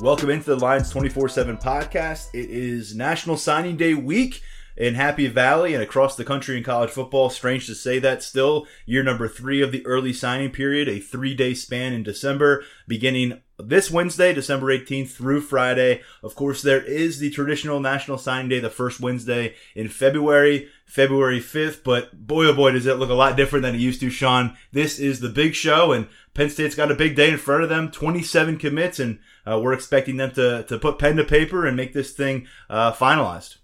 Welcome into the Lions 24 7 podcast. It is National Signing Day week in Happy Valley and across the country in college football. Strange to say that still. Year number three of the early signing period, a three day span in December, beginning this Wednesday, December 18th through Friday. Of course, there is the traditional National Signing Day, the first Wednesday in February, February 5th, but boy oh boy does it look a lot different than it used to, Sean. This is the big show, and Penn State's got a big day in front of them 27 commits, and uh, we're expecting them to, to put pen to paper and make this thing uh, finalized.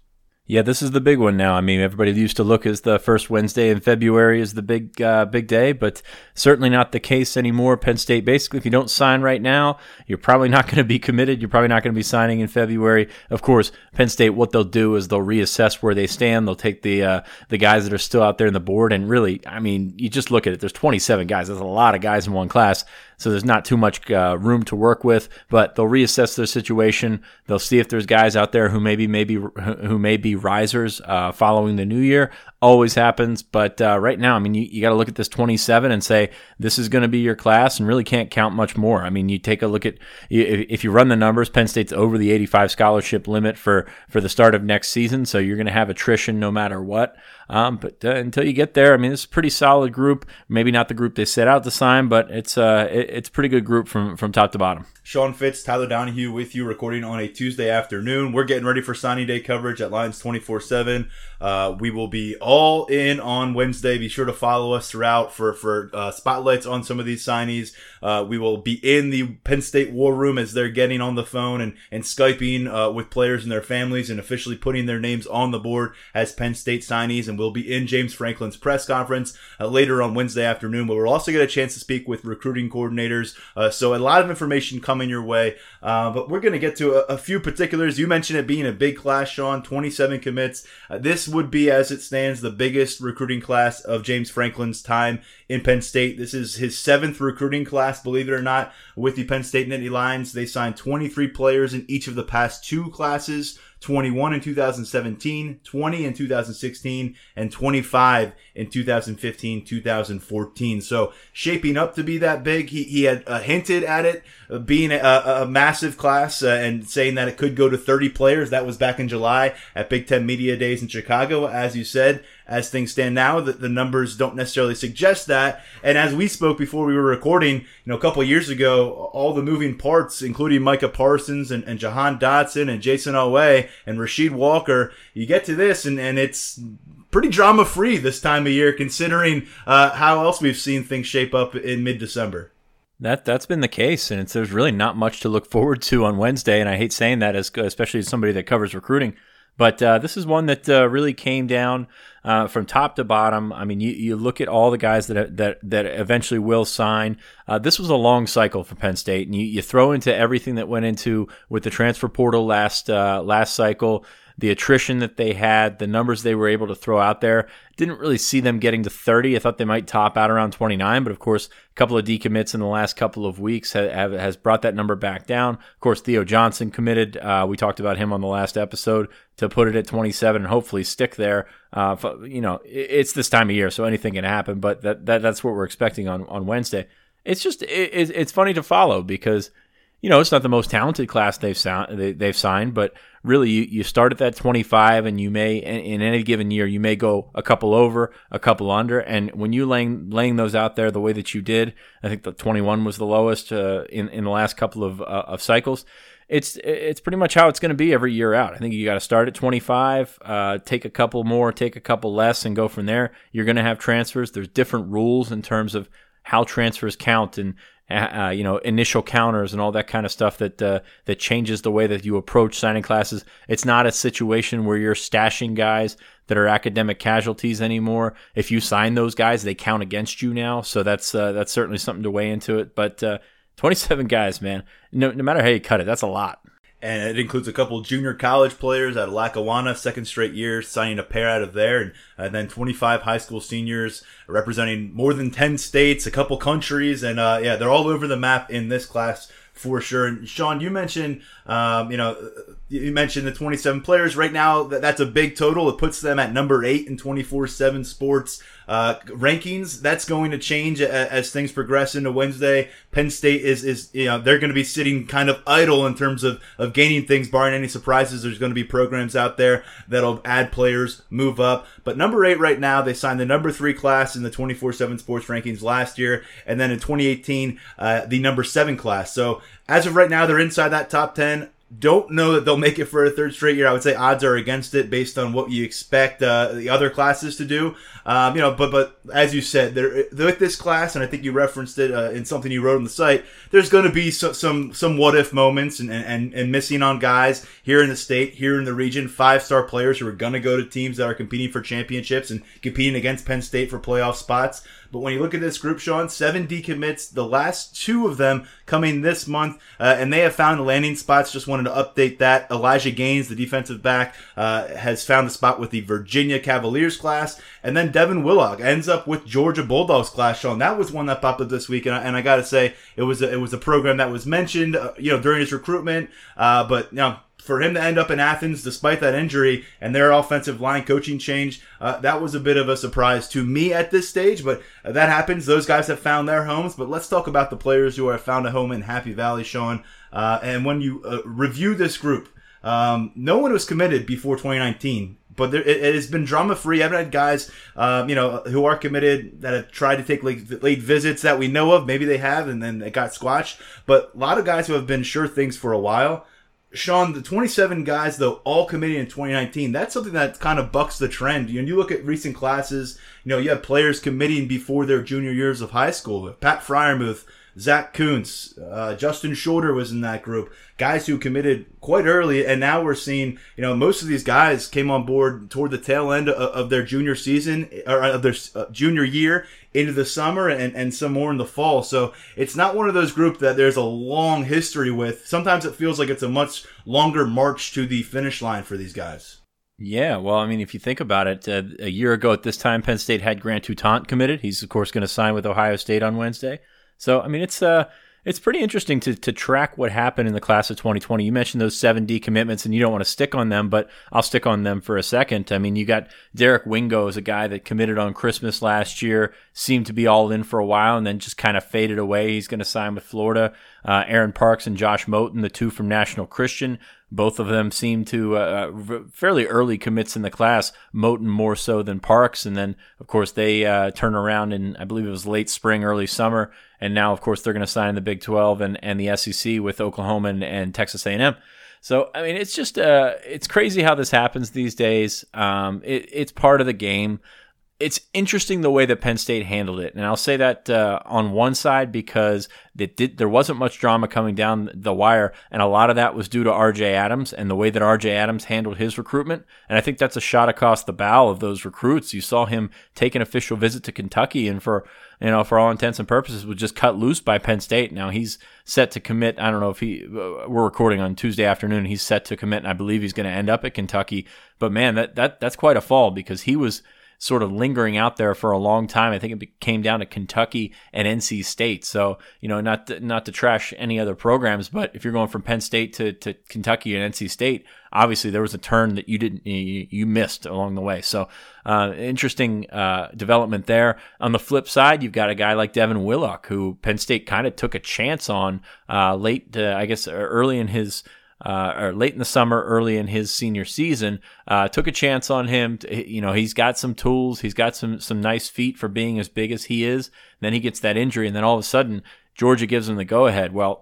Yeah, this is the big one now. I mean, everybody used to look as the first Wednesday in February is the big uh, big day, but certainly not the case anymore. Penn State basically, if you don't sign right now, you're probably not going to be committed. You're probably not going to be signing in February. Of course, Penn State, what they'll do is they'll reassess where they stand. They'll take the uh, the guys that are still out there in the board, and really, I mean, you just look at it. There's 27 guys. There's a lot of guys in one class so there's not too much uh, room to work with. But they'll reassess their situation. They'll see if there's guys out there who maybe maybe who may be risers uh, following the new year. Always happens, but uh, right now, I mean, you, you got to look at this 27 and say this is going to be your class, and really can't count much more. I mean, you take a look at if you run the numbers, Penn State's over the 85 scholarship limit for for the start of next season, so you're going to have attrition no matter what. Um, but uh, until you get there, I mean, it's a pretty solid group. Maybe not the group they set out to sign, but it's uh, it, it's a pretty good group from from top to bottom. Sean Fitz, Tyler Donahue with you, recording on a Tuesday afternoon. We're getting ready for signing day coverage at Lions 24 uh, 7. We will be all in on Wednesday. Be sure to follow us throughout for, for uh, spotlights on some of these signees. Uh, we will be in the Penn State War Room as they're getting on the phone and, and Skyping uh, with players and their families and officially putting their names on the board as Penn State signees. And we'll be in James Franklin's press conference uh, later on Wednesday afternoon. But we'll also get a chance to speak with recruiting coordinators. Uh, so a lot of information coming your way. Uh, but we're going to get to a, a, few particulars. You mentioned it being a big class, Sean, 27 commits. Uh, this would be, as it stands, the biggest recruiting class of James Franklin's time in Penn State. This is his seventh recruiting class, believe it or not, with the Penn State Nittany Lions. They signed 23 players in each of the past two classes. 21 in 2017, 20 in 2016, and 25 in 2015, 2014. So shaping up to be that big. He, he had uh, hinted at it uh, being a, a, massive class uh, and saying that it could go to 30 players. That was back in July at Big Ten Media Days in Chicago. As you said, as things stand now, that the numbers don't necessarily suggest that. And as we spoke before we were recording, you know, a couple years ago, all the moving parts, including Micah Parsons and, and Jahan Dotson and Jayson Oweh and Rasheed Walker, you get to this and, and it's pretty drama free this time of year, considering uh, how else we've seen things shape up in mid December. That that's been the case, and there's really not much to look forward to on Wednesday. And I hate saying that, as especially as somebody that covers recruiting. But uh, this is one that uh, really came down uh, from top to bottom. I mean, you, you look at all the guys that that that eventually will sign. Uh, this was a long cycle for Penn State, and you, you throw into everything that went into with the transfer portal last uh, last cycle the attrition that they had, the numbers they were able to throw out there. Didn't really see them getting to 30. I thought they might top out around 29, but of course, a couple of decommits in the last couple of weeks have, have, has brought that number back down. Of course, Theo Johnson committed. Uh, we talked about him on the last episode to put it at 27 and hopefully stick there. Uh, you know, it's this time of year, so anything can happen, but that, that that's what we're expecting on, on Wednesday. It's just, it, it's funny to follow because – you know, it's not the most talented class they've sound, they, have signed, but really you, you start at that 25 and you may, in any given year, you may go a couple over, a couple under. And when you laying, laying those out there the way that you did, I think the 21 was the lowest uh, in, in the last couple of, uh, of cycles. It's it's pretty much how it's going to be every year out. I think you got to start at 25, uh, take a couple more, take a couple less, and go from there. You're going to have transfers. There's different rules in terms of how transfers count and uh, you know, initial counters and all that kind of stuff that uh, that changes the way that you approach signing classes. It's not a situation where you're stashing guys that are academic casualties anymore. If you sign those guys, they count against you now. So that's uh, that's certainly something to weigh into it. But uh, 27 guys, man, no, no matter how you cut it, that's a lot and it includes a couple junior college players out of Lackawanna, second straight year, signing a pair out of there, and, and then 25 high school seniors representing more than 10 states, a couple countries, and uh, yeah, they're all over the map in this class for sure. And Sean, you mentioned, um, you know, you mentioned the 27 players right now. That's a big total. It puts them at number eight in 24/7 Sports uh, rankings. That's going to change as, as, things progress into Wednesday. Penn State is is you know they're going to be sitting kind of idle in terms of of gaining things, barring any surprises. There's going to be programs out there that'll add players, move up. But number eight right now, they signed the number three class in the 24/7 Sports rankings last year, and then in 2018, uh, the number seven class. So as of right now, they're inside that top 10 don't know that they'll make it for a third straight year. I would say odds are against it based on what you expect uh, the other classes to do. Um, you know, but but as you said, there with this class, and I think you referenced it uh, in something you wrote on the site. There's going to be so, some some what if moments and, and and missing on guys here in the state, here in the region, five star players who are going to go to teams that are competing for championships and competing against Penn State for playoff spots. But when you look at this group, Sean, seven decommits, the last two of them coming this month, uh, and they have found landing spots. Just wanted to update that. Elijah Gaines, the defensive back, uh, has found the spot with the Virginia Cavaliers class, and then Devin Willock ends up with Georgia Bulldogs class. Sean, that was one that popped up this week, and I, and I got to say, it was a, it was a program that was mentioned, uh, you know, during his recruitment, uh, but you know for him to end up in Athens despite that injury and their offensive line coaching change, uh, that was a bit of a surprise to me at this stage. But that happens. Those guys have found their homes. But let's talk about the players who have found a home in Happy Valley, Sean. Uh, and when you uh, review this group, um, no one was committed before 2019 but there, it, it, has been drama free. I've had guys, um, you know, who are committed that have tried to take late, late, visits that we know of. Maybe they have, and then it got squashed. But a lot of guys who have been sure things for a while. Sean, the 27 guys, though, all committing in 2019, that's something that kind of bucks the trend. You, know, you look at recent classes, you know, you have players committing before their junior years of high school. Pat Freiermuth, Zach Kuntz, uh, Justin Shorter was in that group. Guys who committed quite early, and now we're seeing, you know, most of these guys came on board toward the tail end of, of their junior season or of their uh, junior year into the summer and, and some more in the fall. So it's not one of those groups that there's a long history with. Sometimes it feels like it's a much longer march to the finish line for these guys. Yeah, well, I mean, if you think about it, uh, a year ago at this time, Penn State had Grant Toutant committed. He's of course going to sign with Ohio State on Wednesday. So, I mean, it's uh, it's pretty interesting to, to track what happened in the class of 2020. You mentioned those seven D commitments, and you don't want to stick on them, but I'll stick on them for a second. I mean, you got Derek Wingo is a guy that committed on Christmas last year, seemed to be all in for a while, and then just kind of faded away. He's going to sign with Florida. Uh, Aaron Parks and Josh Moten, the two from National Christian, both of them seem to uh, uh fairly early commits in the class. Moten more so than Parks, and then of course they uh, turn around in I believe it was late spring, early summer, and now of course they're going to sign the Big 12 and, and the SEC with Oklahoma and, and Texas A&M. So I mean, it's just uh, it's crazy how this happens these days. Um, it, it's part of the game it's interesting the way that Penn State handled it, and I'll say that uh, on one side because did, there wasn't much drama coming down the wire, and a lot of that was due to R.J. Adams and the way that R.J. Adams handled his recruitment, and I think that's a shot across the bow of those recruits. You saw him take an official visit to Kentucky, and for you know, for all intents and purposes, was just cut loose by Penn State. Now he's set to commit. I don't know if he. Uh, we're recording on Tuesday afternoon. He's set to commit, and I believe he's going to end up at Kentucky. But man, that that that's quite a fall because he was sort of lingering out there for a long time. I think it came down to Kentucky and NC State. So, you know, not to, not to trash any other programs, but if you're going from Penn State to, to Kentucky and NC State, obviously there was a turn that you didn't you, missed along the way. So, uh, interesting uh, development there. On the flip side, you've got a guy like Devin Willock, who Penn State kind of took a chance on uh, late, uh, I guess, early in his uh, or late in the summer, early in his senior season. Uh, took a chance on him. To, you know, he's got some tools. He's got some some nice feet for being as big as he is. Then he gets that injury, and then all of a sudden, Georgia gives him the go ahead. Well,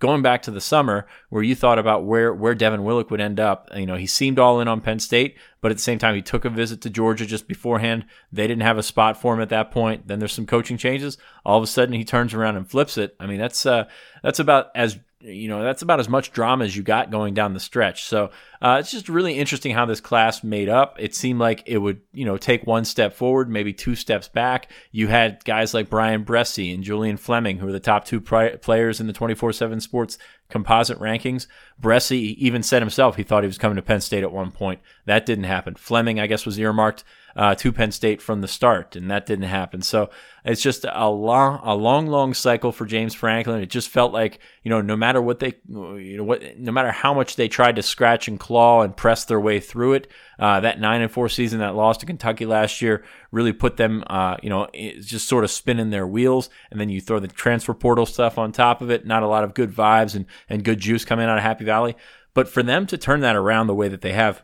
going back to the summer where you thought about where where Devin Willock would end up, you know, he seemed all in on Penn State, but at the same time he took a visit to Georgia just beforehand. They didn't have a spot for him at that point. Then there's some coaching changes. All of a sudden he turns around and flips it. I mean, that's uh, that's about as you know that's about as much drama as you got going down the stretch. So uh, it's just really interesting how this class made up. It seemed like it would you know take one step forward, maybe two steps back. You had guys like Bryan Bresee and Julian Fleming, who were the top two pri- players in the 24/7 Sports composite rankings. Bresee even said himself he thought he was coming to Penn State at one point. That didn't happen. Fleming, I guess, was earmarked uh, to Penn State from the start, and that didn't happen. So it's just a long, a long, long cycle for James Franklin. It just felt like you know, no matter what they, you know, what, no matter how much they tried to scratch and claw and press their way through it, uh, that nine and four season that lost to Kentucky last year really put them, uh, you know, just sort of spinning their wheels. And then you throw the transfer portal stuff on top of it. Not a lot of good vibes and and good juice coming out of Happy Valley. But for them to turn that around the way that they have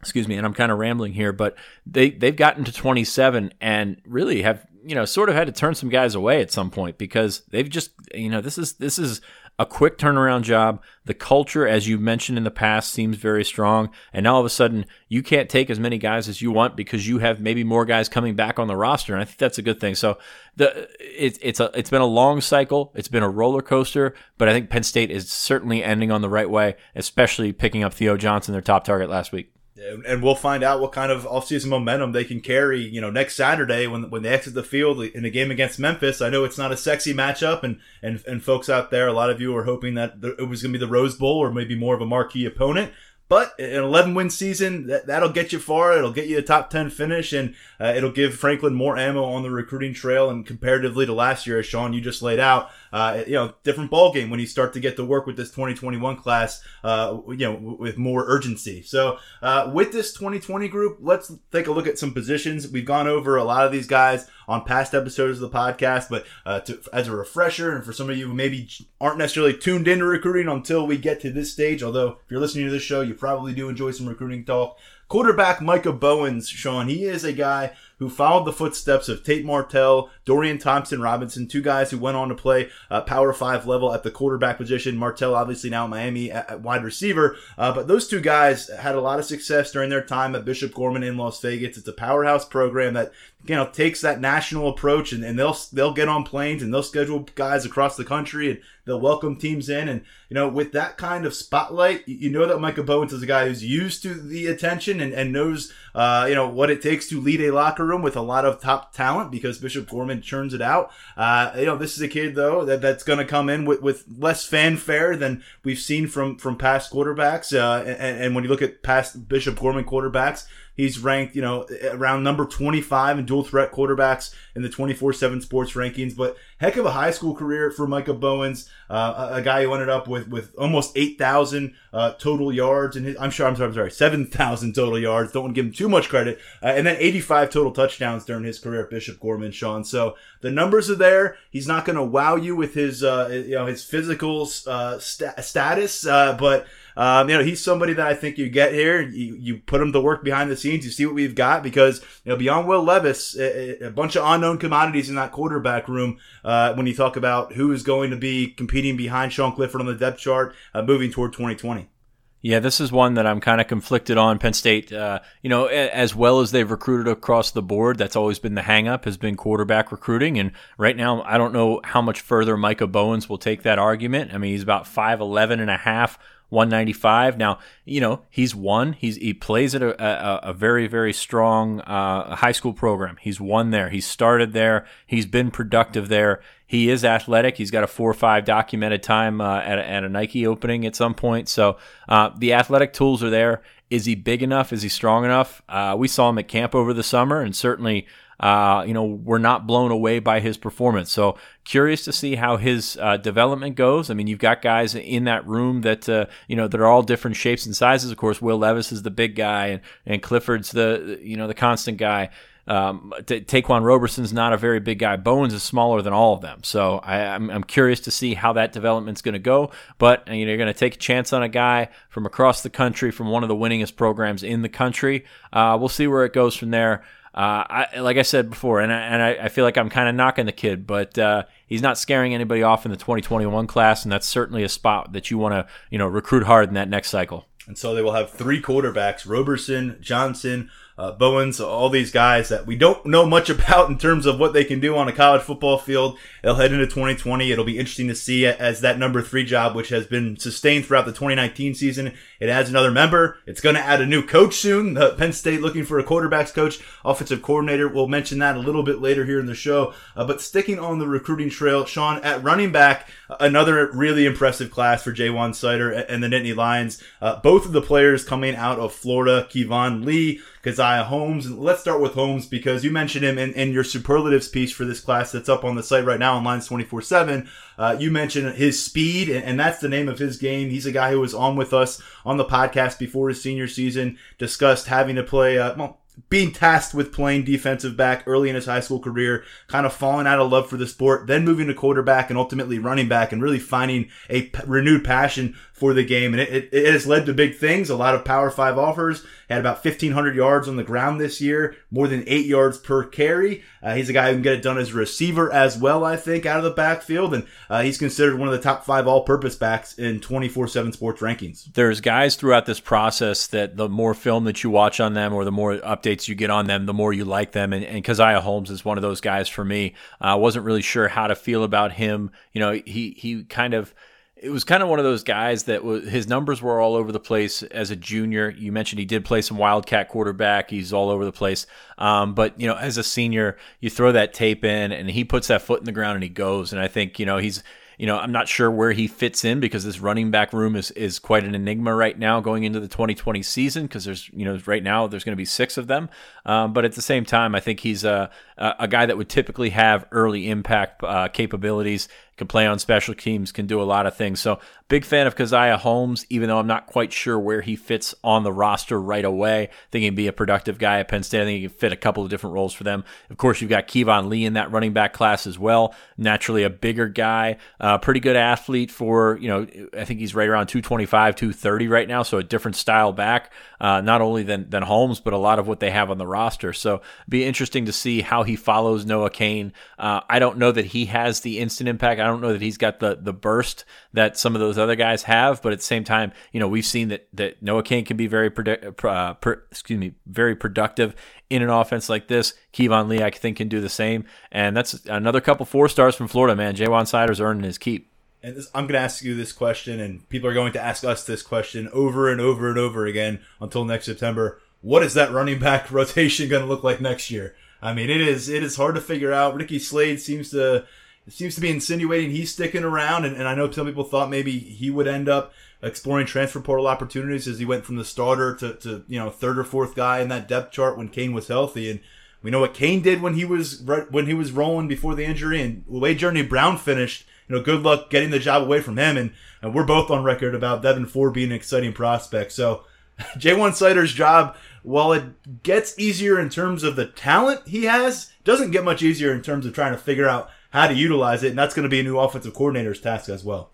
excuse me, and I'm kind of rambling here, but they they've gotten to 27 and really have you know sort of had to turn some guys away at some point because they've just you know this is this is a quick turnaround job. The culture, as you mentioned in the past, seems very strong, and now all of a sudden you can't take as many guys as you want because you have maybe more guys coming back on the roster, and I think that's a good thing. So the it's it's a it's been a long cycle, it's been a roller coaster, but I think Penn State is certainly ending on the right way, especially picking up Theo Johnson, their top target last week and we'll find out what kind of offseason momentum they can carry. You know, next Saturday when when they exit the field in a game against Memphis. I know it's not a sexy matchup, and and and folks out there, a lot of you are hoping that it was going to be the Rose Bowl or maybe more of a marquee opponent. But an 11 win season, that, that'll get you far. It'll get you a top 10 finish, and uh, it'll give Franklin more ammo on the recruiting trail. And comparatively to last year, as Sean, you just laid out, uh, you know, different ball game when you start to get to work with this 2021 class, uh, you know, with more urgency. So uh, with this 2020 group, let's take a look at some positions. We've gone over a lot of these guys on past episodes of the podcast, but uh, to, as a refresher, and for some of you who maybe aren't necessarily tuned into recruiting until we get to this stage, although if you're listening to this show, you probably do enjoy some recruiting talk. Quarterback Micah Bowens, Sean, he is a guy who followed the footsteps of Tate Martell, Dorian Thompson Robinson, two guys who went on to play uh, Power Five level at the quarterback position. Martell, obviously now at Miami at, at wide receiver, uh, but those two guys had a lot of success during their time at Bishop Gorman in Las Vegas. It's a powerhouse program that you know takes that national approach, and, and they'll they'll get on planes and they'll schedule guys across the country and they'll welcome teams in, and you know with that kind of spotlight, you know that Micah Bowens is a guy who's used to the attention and, and knows uh, you know what it takes to lead a locker room with a lot of top talent because Bishop Gorman churns it out. Uh, you know, this is a kid though that, that's going to come in with, with less fanfare than we've seen from from past quarterbacks. Uh, and, and when you look at past Bishop Gorman quarterbacks, He's ranked, you know, around number 25 in dual threat quarterbacks in the 24/7 Sports rankings. But heck of a high school career for Micah Bowens, uh, a, guy who ended up with with almost 8,000 uh, total yards, and I'm sure I'm sorry, I'm sorry, 7,000 total yards. Don't want to give him too much credit, uh, and then 85 total touchdowns during his career at Bishop Gorman, Sean. So the numbers are there. He's not going to wow you with his, uh, you know, his physical uh, st- status, uh, but um, you know, he's somebody that I think you get here. You, you put him to work behind the scenes. You see what we've got because you know beyond Will Levis, a, a bunch of unknown commodities in that quarterback room. Uh, when you talk about who is going to be competing behind Sean Clifford on the depth chart, uh, moving toward 2020. Yeah, this is one that I'm kind of conflicted on. Penn State, uh, you know, as well as they've recruited across the board, that's always been the hangup has been quarterback recruiting. And right now, I don't know how much further Micah Bowens will take that argument. I mean, he's about 5'11 and a half 195. Now, you know, he's won. He's he plays at a, a, a very very strong uh, high school program. He's won there. He's started there. He's been productive there. He is athletic. He's got a four or five documented time uh, at, a, at a Nike opening at some point. So uh, the athletic tools are there. Is he big enough? Is he strong enough? Uh, we saw him at camp over the summer, and certainly uh, you know, we're not blown away by his performance. So curious to see how his uh, development goes. I mean, you've got guys in that room that uh, you know that are all different shapes and sizes. Of course, Will Levis is the big guy, and, and Clifford's the you know the constant guy. Um, Ta'Quan Roberson's not a very big guy. Bowens is smaller than all of them. So I, am I'm, I'm curious to see how that development's going to go. But you know, you're going to take a chance on a guy from across the country, from one of the winningest programs in the country. Uh, we'll see where it goes from there. Uh, I, like I said before, and I, and I, I feel like I'm kind of knocking the kid, but uh, he's not scaring anybody off in the 2021 class, and that's certainly a spot that you want to you know recruit hard in that next cycle. And so they will have three quarterbacks: Roberson, Johnson, uh, Bowens, all these guys that we don't know much about in terms of what they can do on a college football field. They'll head into 2020. It'll be interesting to see as that number three job, which has been sustained throughout the 2019 season, it adds another member. It's going to add a new coach soon. The Penn State looking for a quarterbacks coach, offensive coordinator. We'll mention that a little bit later here in the show. Uh, but sticking on the recruiting trail, Sean, at running back, another really impressive class for Ja'Juan Seider and the Nittany Lions. Uh, both of the players coming out of Florida, Keyvone Lee, Caziah Holmes. Let's start with Holmes because you mentioned him in, in your superlatives piece for this class that's up on the site right now on Lions 24 7. Uh, you mentioned his speed, and, and, that's the name of his game. He's a guy who was on with us on the podcast before his senior season, discussed having to play, uh, well, being tasked with playing defensive back early in his high school career, kind of falling out of love for the sport, then moving to quarterback and ultimately running back and really finding a p- renewed passion for the game. And it, it, it, has led to big things, a lot of Power Five offers. Had about 1,500 yards on the ground this year, more than eight yards per carry. Uh, he's a guy who can get it done as a receiver as well, I think, out of the backfield. And uh, he's considered one of the top five all purpose backs in 24 7 sports rankings. There's guys throughout this process that the more film that you watch on them or the more updates you get on them, the more you like them. And, and Caziah Holmes is one of those guys for me. I uh, wasn't really sure how to feel about him. You know, he, he kind of it was kind of one of those guys that was, his numbers were all over the place as a junior. You mentioned he did play some Wildcat quarterback. He's all over the place. Um, but you know, as a senior, you throw that tape in, and he puts that foot in the ground and he goes. And I think you know he's you know, I'm not sure where he fits in because this running back room is, is quite an enigma right now going into the 2020 season because there's, you know, right now there's going to be six of them. Um, but at the same time, I think he's a, a guy that would typically have early impact uh, capabilities can play on special teams, can do a lot of things. So, big fan of Caziah Holmes, even though I'm not quite sure where he fits on the roster right away. I think he'd be a productive guy at Penn State. I think he can fit a couple of different roles for them. Of course, you've got Keyvone Lee in that running back class as well. Naturally, a bigger guy, uh, pretty good athlete for, you know, I think he's right around 225, 230 right now. So, a different style back, uh, not only than, than Holmes, but a lot of what they have on the roster. So, be interesting to see how he follows Noah Cain. Uh, I don't know that he has the instant impact. I don't know that he's got the the burst that some of those other guys have, but at the same time, you know, we've seen that that Noah Cain can be very produ- uh, per, excuse me, very productive in an offense like this. Keyvone Lee, I think, can do the same, and that's another couple four stars from Florida, man. Ja'Juan Seider's earning his keep. And this, I'm going to ask you this question, and people are going to ask us this question over and over and over again until next September. What is that running back rotation going to look like next year? I mean, it is it is hard to figure out. Ricky Slade seems to seems to be insinuating he's sticking around, and, and I know some people thought maybe he would end up exploring transfer portal opportunities as he went from the starter to, to you know third or fourth guy in that depth chart when Cain was healthy, and we know what Cain did when he was when he was rolling before the injury, and the way Journey Brown finished. You know, good luck getting the job away from him, and, and we're both on record about Devyn Ford being an exciting prospect. So, Ja'Juan Seider's job, while it gets easier in terms of the talent he has, doesn't get much easier in terms of trying to figure out how to utilize it, and that's going to be a new offensive coordinator's task as well.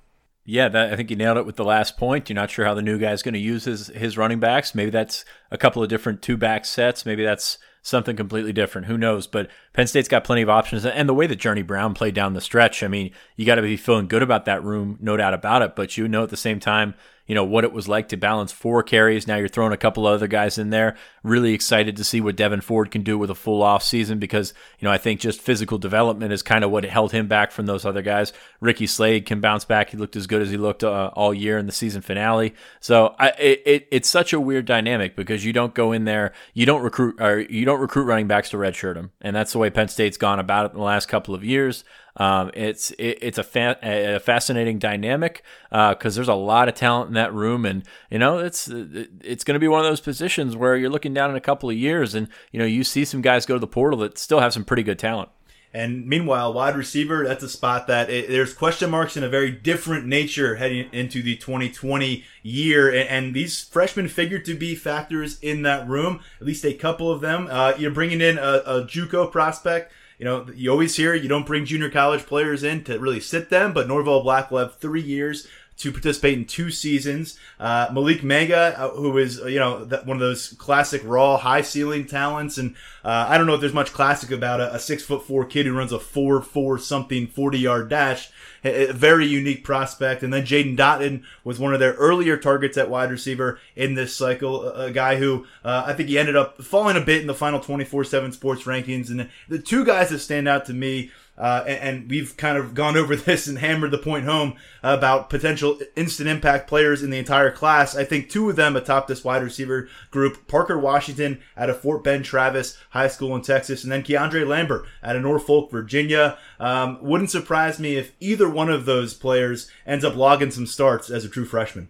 Yeah, that, I think you nailed it with the last point. You're not sure how the new guy is going to use his his running backs. Maybe that's a couple of different two back sets. Maybe that's something completely different. Who knows? But Penn State's got plenty of options. And the way that Journey Brown played down the stretch, I mean, you got to be feeling good about that room, no doubt about it. But you know at the same time, you know, what it was like to balance four carries. Now you're throwing a couple other guys in there. Really excited to see what Devyn Ford can do with a full off season because, you know, I think just physical development is kind of what held him back from those other guys. Ricky Slade can bounce back. He looked as good as he looked uh, all year in the season finale. So I, it, it, it's such a weird dynamic because you don't go in there, you don't recruit, or you don't recruit running backs to redshirt them. And that's the way Penn State's gone about it in the last couple of years. Um, it's it, it's a, fa- a, fascinating dynamic because uh, there's a lot of talent in that room, and you know it's it's going to be one of those positions where you're looking down in a couple of years, and you know you see some guys go to the portal that still have some pretty good talent. And meanwhile, wide receiver, that's a spot that it, there's question marks in a very different nature heading into the 2020 year. And, and, these freshmen figure to be factors in that room, at least a couple of them. Uh, you're bringing in a, a Juco prospect you know, you always hear you don't bring junior college players in to really sit them, but Norval Black will have three years, to participate in two seasons. Uh, Malick Meiga, uh, who is uh, you know one of those classic raw high ceiling talents, and uh, I don't know if there's much classic about a, a six foot four kid who runs a four four something forty yard dash. A, very unique prospect, and then Jaden Dottin was one of their earlier targets at wide receiver in this cycle. A, a guy who uh, I think he ended up falling a bit in the final twenty four seven sports rankings, and the two guys that stand out to me uh, and, and, we've kind of gone over this and hammered the point home about potential instant impact players in the entire class. I think two of them atop this wide receiver group Parker Washington out of Fort Bend Travis High School in Texas, and then Keandre Lambert out of Norfolk, Virginia. Um, wouldn't surprise me if either one of those players ends up logging some starts as a true freshman.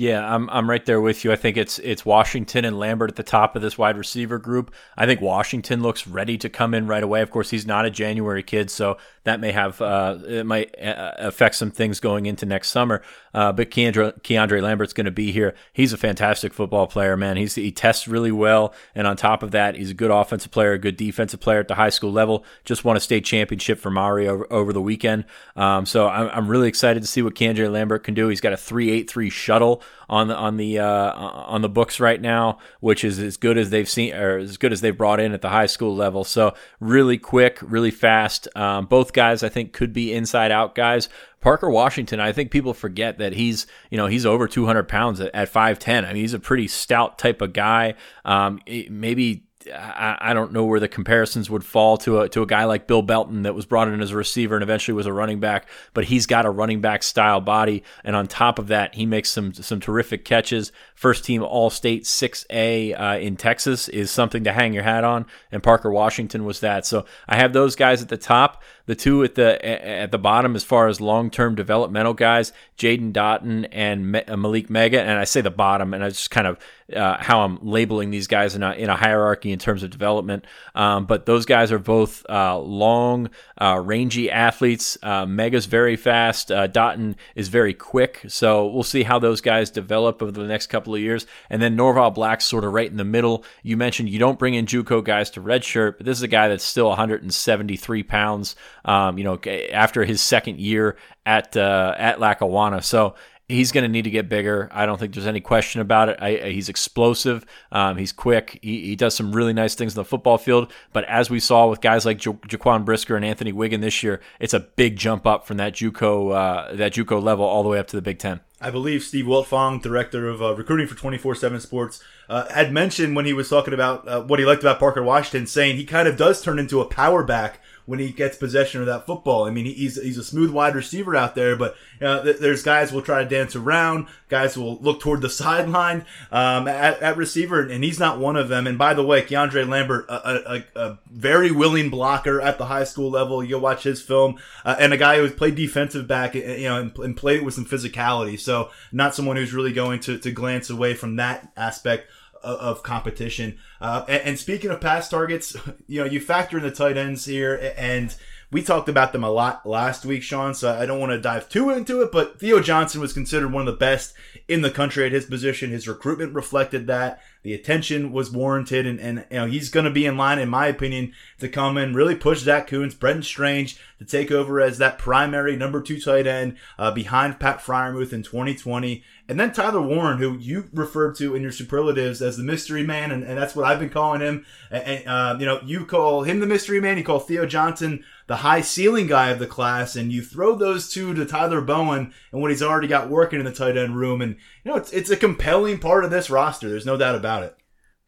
Yeah, I'm I'm right there with you. I think it's it's Washington and Lambert at the top of this wide receiver group. I think Washington looks ready to come in right away. Of course, he's not a January kid, so that may have uh, it might uh, affect some things going into next summer. Uh, but Keandre, Keandre Lambert's going to be here. He's a fantastic football player, man. He's he tests really well, and on top of that, he's a good offensive player, a good defensive player at the high school level. Just won a state championship for Maury over, over the weekend. Um, so I'm, I'm really excited to see what Keandre Lambert can do. He's got a three eight three shuttle on the on the uh, on the books right now, which is as good as they've seen or as good as they've brought in at the high school level. So really quick, really fast. Um, both both guys I think could be inside out guys. Parker Washington, I think people forget that he's, you know, he's over 200 pounds at, at 5'10. I mean, he's a pretty stout type of guy. Um, maybe I, I, don't know where the comparisons would fall to a to a guy like Bill Belton that was brought in as a receiver and eventually was a running back, but he's got a running back style body, and on top of that, he makes some some terrific catches. First team All State 6A uh, in Texas is something to hang your hat on, and Parker Washington was that. So I have those guys at the top. The two at the at the bottom, as far as long term developmental guys, Jaden Dottin and Malik Malick Meiga, and I say the bottom, and I just kind of uh, how I'm labeling these guys in a, in a hierarchy in terms of development. Um, but those guys are both uh, long, uh, rangy athletes. Uh, Meiga's very fast. Uh, Dottin is very quick. So we'll see how those guys develop over the next couple of years. And then Norval Black's sort of right in the middle. You mentioned you don't bring in JUCO guys to redshirt, but this is a guy that's still 173 pounds um, you know, after his second year at uh, at Lackawanna. So he's going to need to get bigger. I don't think there's any question about it. I, he's explosive. Um, he's quick. He, he, does some really nice things in the football field. But as we saw with guys like ja- Jaquan Brisker and Anthony Wiggin this year, it's a big jump up from that JUCO uh, that JUCO level all the way up to the Big Ten. I believe Steve Wiltfong, director of uh, recruiting for 24/7 Sports, uh, had mentioned when he was talking about uh, what he liked about Parker Washington, saying he kind of does turn into a power back when he gets possession of that football. I mean, he's he's a smooth wide receiver out there, but there's guys will try to dance around, guys will look toward the sideline um, at, at, receiver, and he's not one of them. And by the way, Keandre Lambert, a, a, a very willing blocker at the high school level. You'll watch his film, uh, and a guy who played defensive back, you know, and, and played with some physicality. So not someone who's really going to to glance away from that aspect of competition. Uh, and, and, speaking of pass targets, you know, you factor in the tight ends here, and we talked about them a lot last week, Sean. So I don't want to dive too into it, but Theo Johnson was considered one of the best in the country at his position. His recruitment reflected that. The attention was warranted, and, and you know he's going to be in line, in my opinion, to come and really push Zach Kuntz, Brenton Strange to take over as that primary number two tight end uh, behind Pat Freiermuth in 2020. And then Tyler Warren, who you referred to in your superlatives as the mystery man, and, and that's what I've been calling him. And, uh, you know, you call him the mystery man. You call Theo Johnson the high ceiling guy of the class, and you throw those two to Tyler Bowen and what he's already got working in the tight end room, and you know it's it's a compelling part of this roster. There's no doubt about it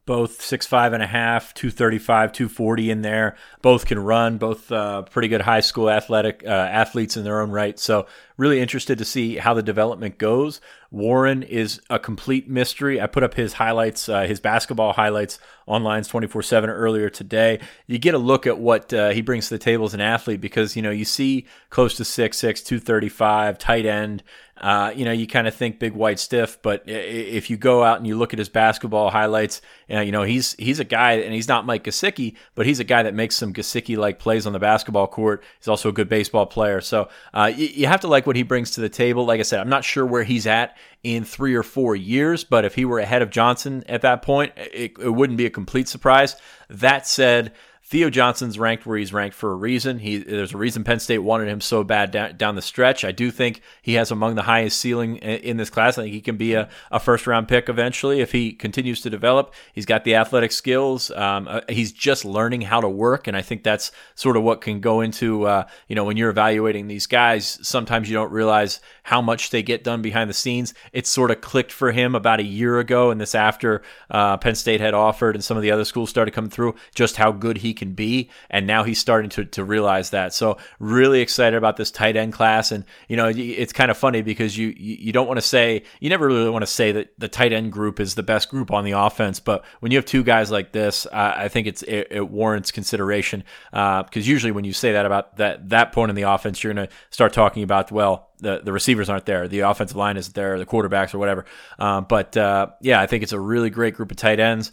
both six five and a half, two thirty five, two forty in there. Both can run. Both uh, pretty good high school athletic uh, athletes in their own right. So really interested to see how the development goes. Warren is a complete mystery. I put up his highlights, uh, his basketball highlights on Lions twenty four seven earlier today. You get a look at what uh, he brings to the table as an athlete because you know you see close to six six, two thirty five, tight end. Uh, you know, you kind of think big white stiff, but if you go out and you look at his basketball highlights, uh, you know he's he's a guy, and he's not Mike Gesicki, but he's a guy that makes some Gesicki like plays on the basketball court. He's also a good baseball player, so uh, you, you have to like what he brings to the table. Like I said, I'm not sure where he's at in three or four years, but if he were ahead of Johnson at that point, it, it wouldn't be a complete surprise. That said Theo Johnson's ranked where he's ranked for a reason. He there's a reason Penn State wanted him so bad down, down the stretch. I do think he has among the highest ceiling in, in this class. I think he can be a, a first round pick eventually if he continues to develop. He's got the athletic skills. Um, uh, he's just learning how to work, and I think that's sort of what can go into uh, you know when you're evaluating these guys. Sometimes you don't realize how much they get done behind the scenes. It sort of clicked for him about a year ago, and this after uh, Penn State had offered and some of the other schools started coming through, just how good he can be. And now he's starting to, to realize that. So really excited about this tight end class. And, you know, it's kind of funny because you, you don't want to say, you never really want to say that the tight end group is the best group on the offense. But when you have two guys like this, uh, I think it's, it, it warrants consideration. Because uh, usually when you say that about that, that point in the offense, you're going to start talking about, well, the, the receivers aren't there, the offensive line isn't there, the quarterbacks or whatever. Um, but uh, yeah, I think it's a really great group of tight ends.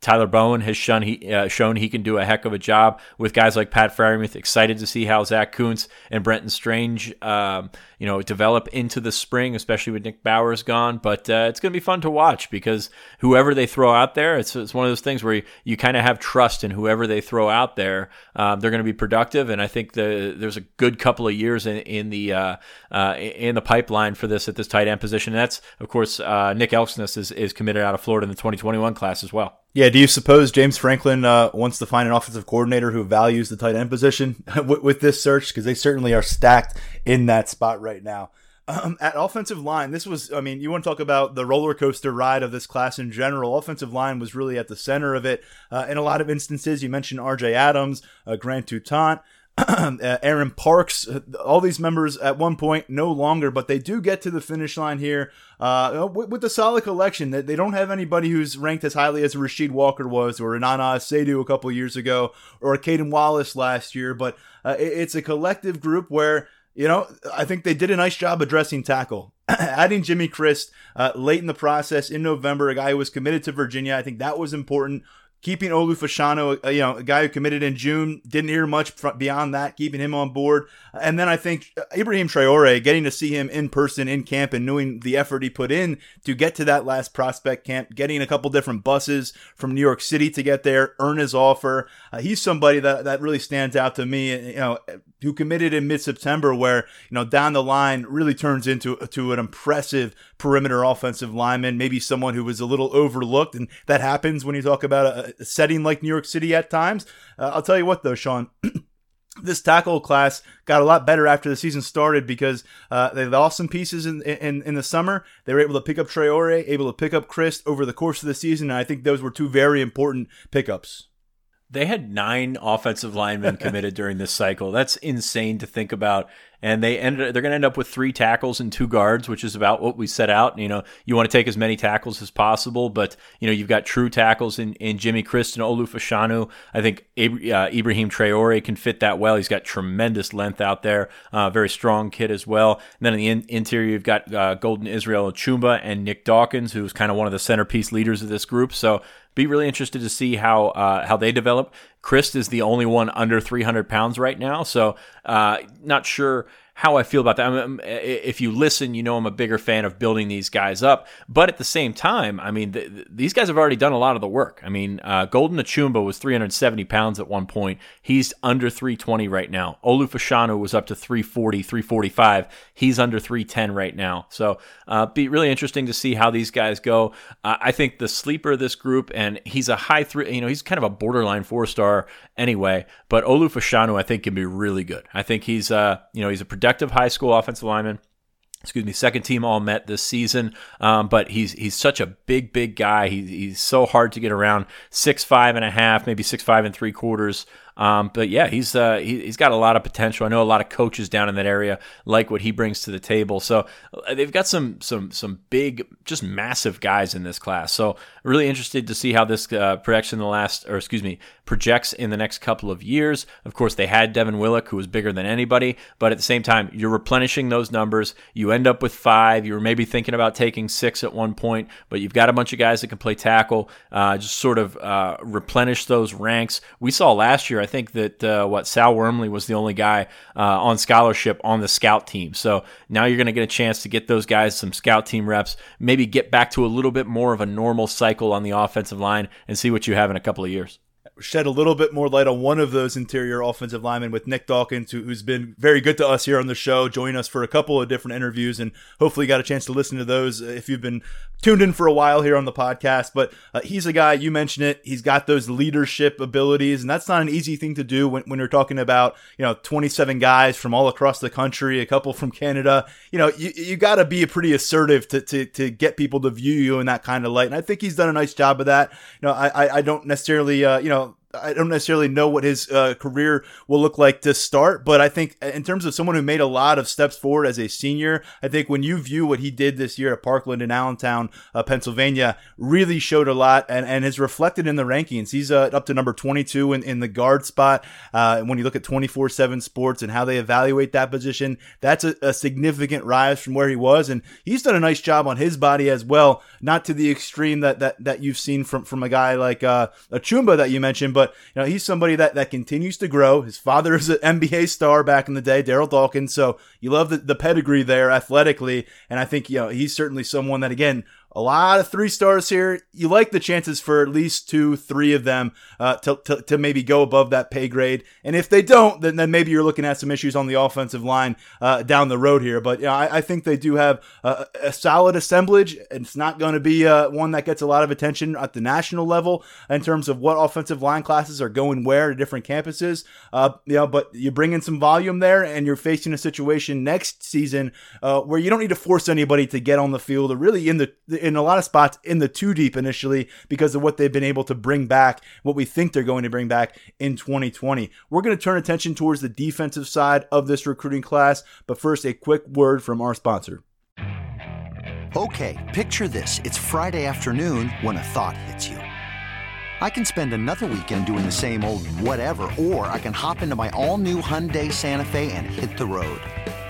Tyler Bowen has shown he, uh, shown he can do a heck of a job with guys like Pat Freiermuth. Excited to see how Zach Kuntz and Brenton Strange, um, you know, develop into the spring, especially with Nick Bowers gone. But uh, it's going to be fun to watch because whoever they throw out there, it's, it's one of those things where you, you kind of have trust in whoever they throw out there. Um, they're going to be productive, and I think the, there's a good couple of years in, in the uh, uh in the pipeline for this at this tight end position. And that's of course uh, Nick Elksnis is, is committed out of Florida in the 2021 class as well. Yeah, do you suppose James Franklin uh, wants to find an offensive coordinator who values the tight end position with, with this search? Because they certainly are stacked in that spot right now. Um, at offensive line, this was, I mean, you want to talk about the roller coaster ride of this class in general. Offensive line was really at the center of it. Uh, in a lot of instances, you mentioned RJ Adams, uh, Grant Toutant. Uh, Aaron Parks, uh, all these members at one point no longer, but they do get to the finish line here uh, with, with, the solid collection. They, don't have anybody who's ranked as highly as Rasheed Walker was, or Nana Asiedu a couple years ago, or Caden Wallace last year, but uh, it, it's a collective group where you know, I think they did a nice job addressing tackle. Adding Jimmy Christ uh, late in the process in November, a guy who was committed to Virginia, I think that was important keeping Olu Fashanu, uh, you know, a guy who committed in June, didn't hear much beyond that, keeping him on board. And then I think uh, Ibrahim Traore, getting to see him in person in camp and knowing the effort he put in to get to that last prospect camp, getting a couple different buses from New York City to get there, earn his offer. Uh, he's somebody that, that really stands out to me, you know, who committed in mid-September where, you know, down the line really turns into to an impressive perimeter offensive lineman, maybe someone who was a little overlooked. And that happens when you talk about a, a setting like New York City at times. Uh, I'll tell you what, though, Sean. this tackle class got a lot better after the season started because uh, they lost some pieces in, in in the summer. They were able to pick up Traore, able to pick up Christ over the course of the season, and I think those were two very important pickups. They had nine offensive linemen committed during this cycle. That's insane to think about and they ended they're going to end up with three tackles and two guards, which is about what we set out. You know, you want to take as many tackles as possible, but you know you've got true tackles in, in Jimmy Christ and Olu Fashanu. I think uh, Ibrahim Traore can fit that well. He's got tremendous length out there, uh, very strong kid as well. And then in the in- interior, you've got uh, Golden Israel Chumba and Nick Dawkins, who's kind of one of the centerpiece leaders of this group. So be really interested to see how uh, how they develop. Christ is the only one under 300 pounds right now, so uh, not sure how I feel about that. I mean, if you listen, you know I'm a bigger fan of building these guys up. But at the same time, I mean, th- th- these guys have already done a lot of the work. I mean, uh, Golden Achumba was 370 pounds at one point. He's under 320 right now. Olu Fashanu was up to 340, 345. He's under 310 right now. So uh, be really interesting to see how these guys go. Uh, I think the sleeper of this group, and he's a high three, you know, he's kind of a borderline four star anyway. But Olu Fashanu, I think, can be really good. I think he's, uh, you know, he's a productive high school offensive lineman excuse me, second team all met this season. Um, but he's he's such a big, big guy. He, he's so hard to get around. Six five and a half, maybe six five and three quarters. Um, but yeah, he's uh, he, has got a lot of potential. I know a lot of coaches down in that area like what he brings to the table. So uh, they've got some some some big, just massive guys in this class. So really interested to see how this uh, projects in the last, or excuse me, projects in the next couple of years. Of course, they had Devin Willock, who was bigger than anybody, but at the same time, you're replenishing those numbers. You end up with five. You were maybe thinking about taking six at one point, but you've got a bunch of guys that can play tackle. Uh, just sort of uh, replenish those ranks. We saw last year. I think that uh, what Sal Wormley was the only guy uh, on scholarship on the scout team. So now you're going to get a chance to get those guys some scout team reps, maybe get back to a little bit more of a normal cycle on the offensive line and see what you have in a couple of years. Shed a little bit more light on one of those interior offensive linemen with Nick Dawkins, who, has been very good to us here on the show, joining us for a couple of different interviews, and hopefully got a chance to listen to those if you've been tuned in for a while here on the podcast. But uh, he's a guy, you mentioned it, he's got those leadership abilities, and that's not an easy thing to do when, when you're talking about, you know, 27 guys from all across the country, a couple from Canada. You know, you, you got to be pretty assertive to, to, to get people to view you in that kind of light. And I think he's done a nice job of that. You know, I, I don't necessarily, uh, you know, now, I don't necessarily know what his uh, career will look like to start, but I think in terms of someone who made a lot of steps forward as a senior, I think when you view what he did this year at Parkland in Allentown, uh, Pennsylvania, really showed a lot and, and is reflected in the rankings. He's uh, up to number 22 in, in the guard spot. Uh, when you look at 24 7 sports and how they evaluate that position, that's a, a, significant rise from where he was. And he's done a nice job on his body as well, not to the extreme that, that, that you've seen from, from a guy like uh, Chumba that you mentioned, but you know he's somebody that that continues to grow. His father is an NBA star back in the day, Darryl Dawkins. So you love the, the pedigree there athletically, and I think you know he's certainly someone that again a lot of three stars here. You like the chances for at least two, three of them uh, to, to, to, maybe go above that pay grade. And if they don't, then, then maybe you're looking at some issues on the offensive line uh, down the road here. But you know, I, I, think they do have a, a solid assemblage. It's not going to be uh, one that gets a lot of attention at the national level in terms of what offensive line classes are going where to different campuses. Uh, you know, but you bring in some volume there, and you're facing a situation next season uh, where you don't need to force anybody to get on the field or really in the in a lot of spots in the two deep initially because of what they've been able to bring back, what we think they're going to bring back in 2020. We're going to turn attention towards the defensive side of this recruiting class, but first, a quick word from our sponsor. Okay, picture this. It's Friday afternoon when a thought hits you. I can spend another weekend doing the same old whatever, or I can hop into my all new Hyundai Santa Fe and hit the road.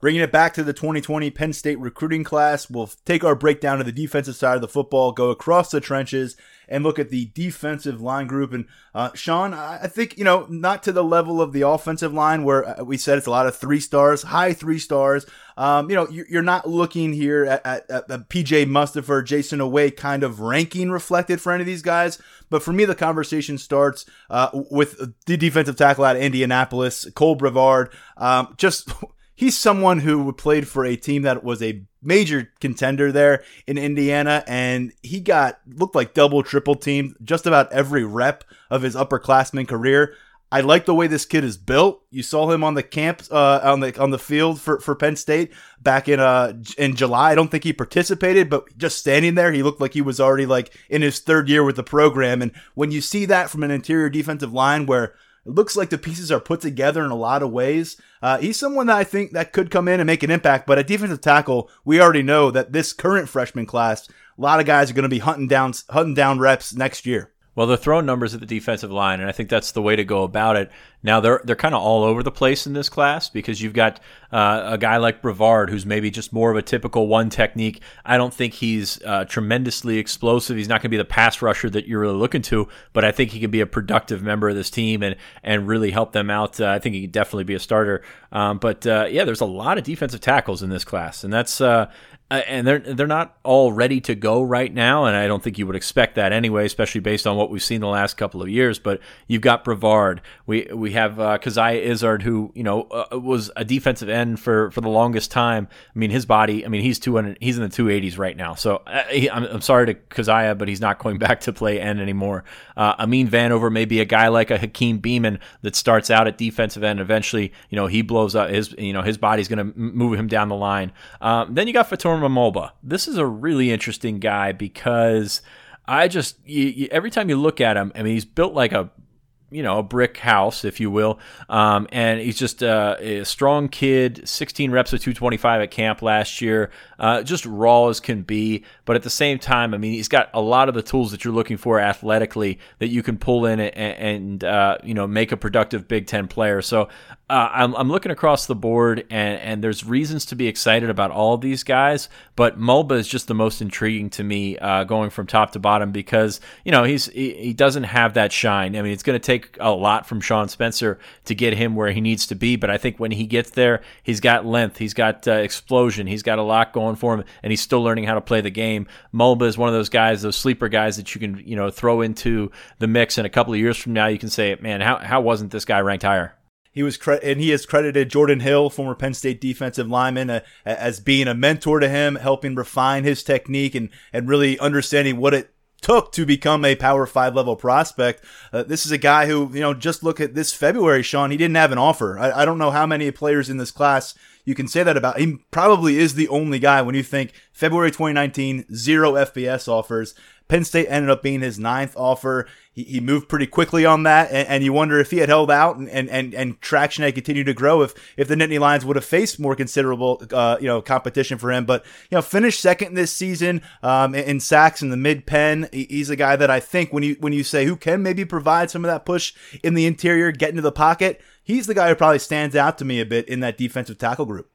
Bringing it back to the 2020 Penn State recruiting class, we'll take our breakdown of the defensive side of the football, go across the trenches, and look at the defensive line group. And uh, Sean, I think, you know, not to the level of the offensive line where uh, we said it's a lot of three stars, high three stars. Um, you know, you're not looking here at, at, at PJ Mustipher, Jayson Oweh kind of ranking reflected for any of these guys. But for me, the conversation starts uh, with the defensive tackle out of Indianapolis, Cole Brevard. Um, just he's someone who played for a team that was a major contender there in Indiana, and he got looked like double, triple teamed just about every rep of his upperclassman career. I like the way this kid is built. You saw him on the camp uh, on the on the field for, for Penn State back in uh in July. I don't think he participated, but just standing there, he looked like he was already like in his third year with the program. And when you see that from an interior defensive line where it looks like the pieces are put together in a lot of ways. Uh, he's someone that I think that could come in and make an impact. But at defensive tackle, we already know that this current freshman class, a lot of guys are going to be hunting down hunting down reps next year. Well, they're throwing numbers at the defensive line, and I think that's the way to go about it. Now they're they're kind of all over the place in this class because you've got uh, a guy like Brevard who's maybe just more of a typical one technique. I don't think he's uh, tremendously explosive. He's not going to be the pass rusher that you're really looking to, but I think he can be a productive member of this team and and really help them out. Uh, I think he could definitely be a starter. Um, but uh, yeah, there's a lot of defensive tackles in this class, and that's uh, and they're they're not all ready to go right now, and I don't think you would expect that anyway, especially based on what we've seen the last couple of years. But you've got Brevard, we we have uh, Coziah Izzard, who you know uh, was a defensive end for, for the longest time. I mean, his body, I mean, he's two hundred, he's in the two eighties right now. So uh, he, I'm, I'm sorry to Coziah, but he's not going back to play end anymore. Uh, Amin Vanover may be a guy like a Hakeem Beamon that starts out at defensive end. Eventually, you know, he blows up his you know his body's going to move him down the line. Um, then you got Fator Foreman Mulbah. This is a really interesting guy because I just you, you, every time you look at him, I mean, he's built like a you know, a brick house, if you will. Um, and he's just uh, a strong kid, 16 reps of 225 at camp last year, uh, just raw as can be. But at the same time, I mean, he's got a lot of the tools that you're looking for athletically that you can pull in and, and uh, you know, make a productive Big Ten player. So uh, I'm, I'm looking across the board, and, and there's reasons to be excited about all of these guys, but Mulbah is just the most intriguing to me, uh, going from top to bottom because you know he's he, he doesn't have that shine. I mean, it's going to take a lot from Sean Spencer to get him where he needs to be, but I think when he gets there, he's got length, he's got uh, explosion, he's got a lot going for him, and he's still learning how to play the game. Mulbah is one of those guys, those sleeper guys that you can you know throw into the mix, and a couple of years from now, you can say, man, how how wasn't this guy ranked higher? He was cre- and he has credited Jordan Hill, former Penn State defensive lineman, uh, as being a mentor to him, helping refine his technique and and really understanding what it took to become a Power Five level prospect. Uh, this is a guy who you know just look at this February, Sean. He didn't have an offer. I, I don't know how many players in this class you can say that about. He probably is the only guy when you think February 2019, zero FBS offers. Penn State ended up being his ninth offer. He, he moved pretty quickly on that, and, and, you wonder if he had held out and, and, and, traction had continued to grow, if if the Nittany Lions would have faced more considerable uh, you know competition for him. But you know, finished second this season um, in sacks in the mid pen. He's a guy that I think when you when you say who can maybe provide some of that push in the interior, get into the pocket, he's the guy who probably stands out to me a bit in that defensive tackle group.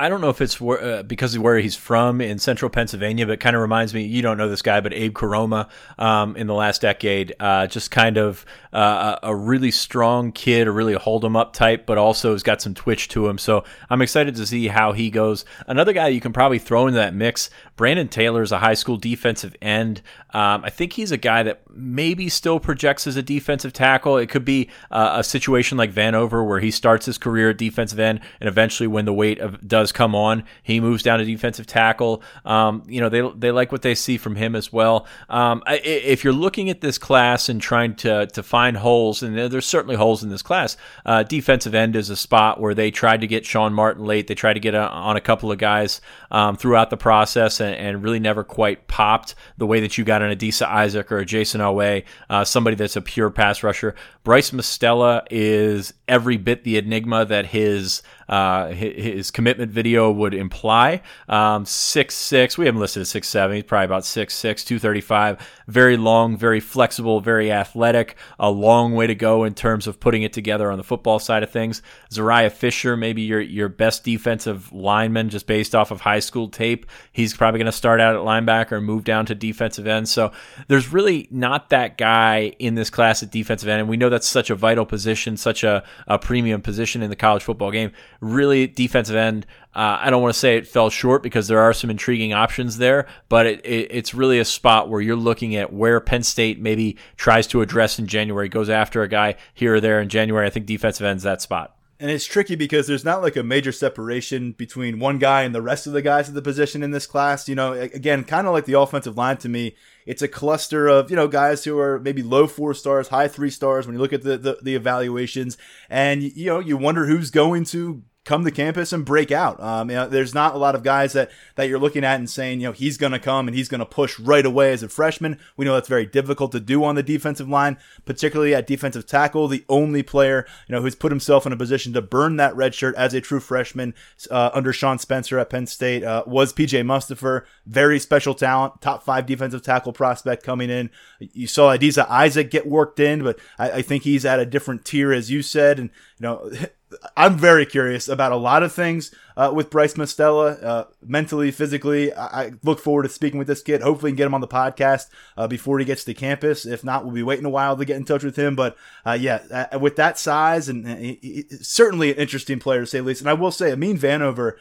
I don't know if it's where, uh, because of where he's from in central Pennsylvania, but kind of reminds me, you don't know this guy, but Abe Koroma um, in the last decade, uh, just kind of uh, a really strong kid, a really hold him up type, but also has got some twitch to him. So I'm excited to see how he goes. Another guy you can probably throw into that mix, Brandon Taylor is a high school defensive end. Um, I think he's a guy that maybe still projects as a defensive tackle. It could be uh, a situation like Vanover where he starts his career at defensive end, and eventually, when the weight of, does come on, he moves down to defensive tackle. Um, you know, they they like what they see from him as well. Um, if you're looking at this class and trying to to find holes, and there's certainly holes in this class, uh, defensive end is a spot where they tried to get Sean Martin late. They tried to get a, on a couple of guys um, throughout the process, and really never quite popped the way that you got an Adisa Isaac or a Jayson Oweh, uh, somebody that's a pure pass rusher. Bryce Mostella is every bit the enigma that his uh, his commitment video would imply. Um, six six, we haven't listed at six seven. He's probably about six six, two thirty five. Very long, very flexible, very athletic. A long way to go in terms of putting it together on the football side of things. Zuriah Fisher, maybe your your best defensive lineman, just based off of high school tape. He's probably going to start out at linebacker and move down to defensive end. So there's really not that guy in this class at defensive end, and we know that's such a vital position, such a, a premium position in the college football game really defensive end. Uh, I don't want to say it fell short because there are some intriguing options there, but it, it, it's really a spot where you're looking at where Penn State maybe tries to address in January, goes after a guy here or there in January. I think defensive end's that spot. And it's tricky because there's not like a major separation between one guy and the rest of the guys at the position in this class. You know, again, kind of like the offensive line to me, it's a cluster of, you know, guys who are maybe low four stars, high three stars when you look at the, the, the evaluations. And, you know, you wonder who's going to come to campus and break out. Um, you know, there's not a lot of guys that, that you're looking at and saying, you know, he's going to come and he's going to push right away as a freshman. We know that's very difficult to do on the defensive line, particularly at defensive tackle. The only player, you know, who's put himself in a position to burn that red shirt as a true freshman uh, under Sean Spencer at Penn State uh, was PJ Mustipher. Very special talent, top five defensive tackle prospect coming in. You saw Adisa Isaac get worked in, but I, I think he's at a different tier, as you said. And, you know, I'm very curious about a lot of things uh, with Bryce Mostella, uh, mentally, physically. I-, I, look forward to speaking with this kid. Hopefully, get him on the podcast uh, before he gets to campus. If not, we'll be waiting a while to get in touch with him. But uh, yeah, uh, with that size and he, he, certainly an interesting player to say the least. And I will say, Amin Vanover,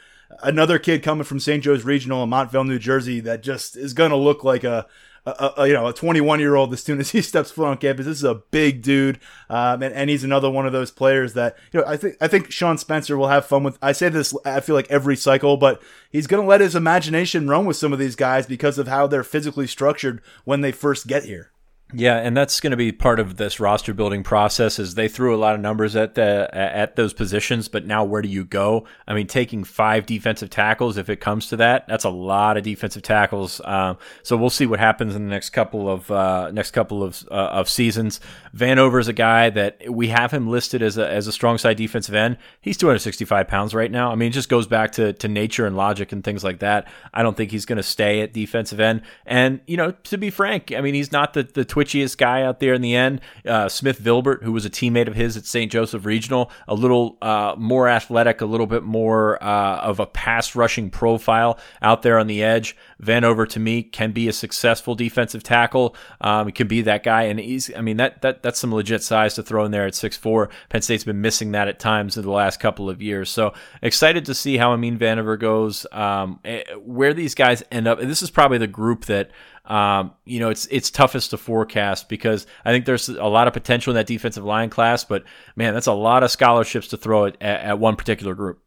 another kid coming from St. Joe's Regional in Montville, New Jersey, that just is going to look like a a, a, you know a 21 year old as soon as he steps foot on campus. This is a big dude, um, and, and he's another one of those players that you know I think I think Sean Spencer will have fun with. I say this I feel like every cycle, but he's going to let his imagination run with some of these guys because of how they're physically structured when they first get here. Yeah, and that's going to be part of this roster building process. Is they threw a lot of numbers at the at those positions, but now where do you go? I mean, taking five defensive tackles, if it comes to that, that's a lot of defensive tackles. Um, so we'll see what happens in the next couple of uh, next couple of uh, of seasons. Vanover is a guy that we have him listed as a as a strong side defensive end. He's 265 pounds right now. I mean, it just goes back to to nature and logic and things like that. I don't think he's going to stay at defensive end. And you know, to be frank, I mean, he's not the the twitchiest guy out there in the end. Uh, Smith Vilbert, who was a teammate of his at St. Joseph Regional, a little uh, more athletic, a little bit more uh, of a pass rushing profile out there on the edge. Vanover to me can be a successful defensive tackle. Um, he can be that guy, and he's. I mean that that that's some legit size to throw in there at six four. Penn State's been missing that at times in the last couple of years. So excited to see how Amin Vanover goes. Um, eh, where these guys end up. And this is probably the group that um, you know, it's it's toughest to forecast because I think there's a lot of potential in that defensive line class, but man, that's a lot of scholarships to throw at, at one particular group.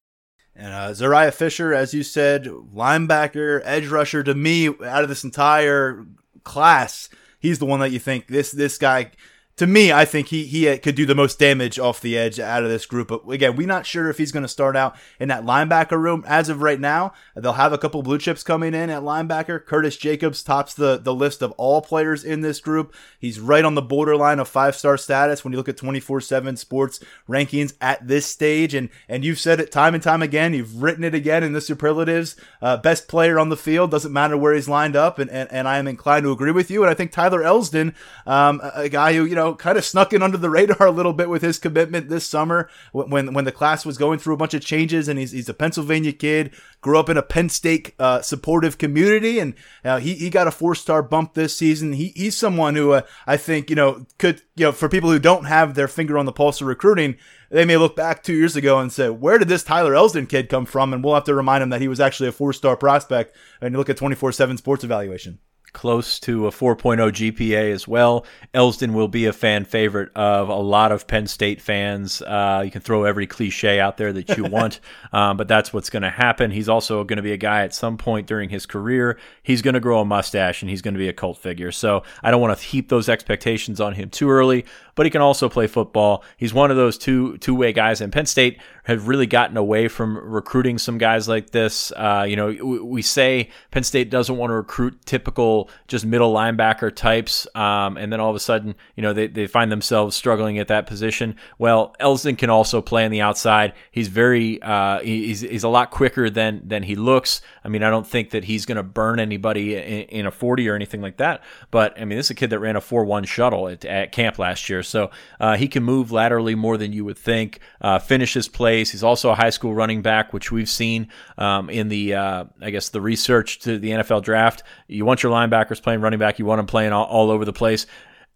And uh, Zuriah Fisher, as you said, linebacker, edge rusher. To me, out of this entire class, he's the one that you think this this guy to me, I think he he could do the most damage off the edge out of this group. But again, we're not sure if he's going to start out in that linebacker room as of right now. They'll have a couple blue chips coming in at linebacker. Curtis Jacobs tops the the list of all players in this group. He's right on the borderline of five star status when you look at twenty four seven Sports rankings at this stage. And and you've said it time and time again. You've written it again in the superlatives. Uh, best player on the field doesn't matter where he's lined up. And and, and I am inclined to agree with you. And I think Tyler Elsdon, um, a guy who you know know, kind of snuck in under the radar a little bit with his commitment this summer when when the class was going through a bunch of changes. And he's, he's a Pennsylvania kid, grew up in a Penn State uh, supportive community, and uh, he he got a four star bump this season. He he's someone who uh, I think you know could you know for people who don't have their finger on the pulse of recruiting. They may look back two years ago and say, "Where did this Tyler Elsdon kid come from?" And we'll have to remind him that he was actually a four-star prospect. And you look at twenty-four-seven Sports Evaluation close to a 4.0 GPA as well. Elsdon will be a fan favorite of a lot of Penn State fans. Uh, you can throw every cliche out there that you want, um, but that's what's going to happen. He's also going to be a guy at some point during his career. He's going to grow a mustache and he's going to be a cult figure. So I don't want to heap those expectations on him too early, but he can also play football. He's one of those two two way guys, and Penn State have really gotten away from recruiting some guys like this. Uh, you know, we, we, say Penn State doesn't want to recruit typical just middle linebacker types, um, and then all of a sudden, you know, they, they find themselves struggling at that position. Well, Elsdon can also play on the outside. He's very uh, he's, he's a lot quicker than than he looks. I mean, I don't think that he's going to burn anybody in, in, a 40 or anything like that. But I mean, this is a kid that ran a 4-1 shuttle at, at camp last year, so uh, he can move laterally more than you would think. Uh, finish plays. He's also a high school running back, which we've seen um, in the, uh, I guess, the research to the NFL draft. You want your linebackers playing running back. You want them playing all, all over the place.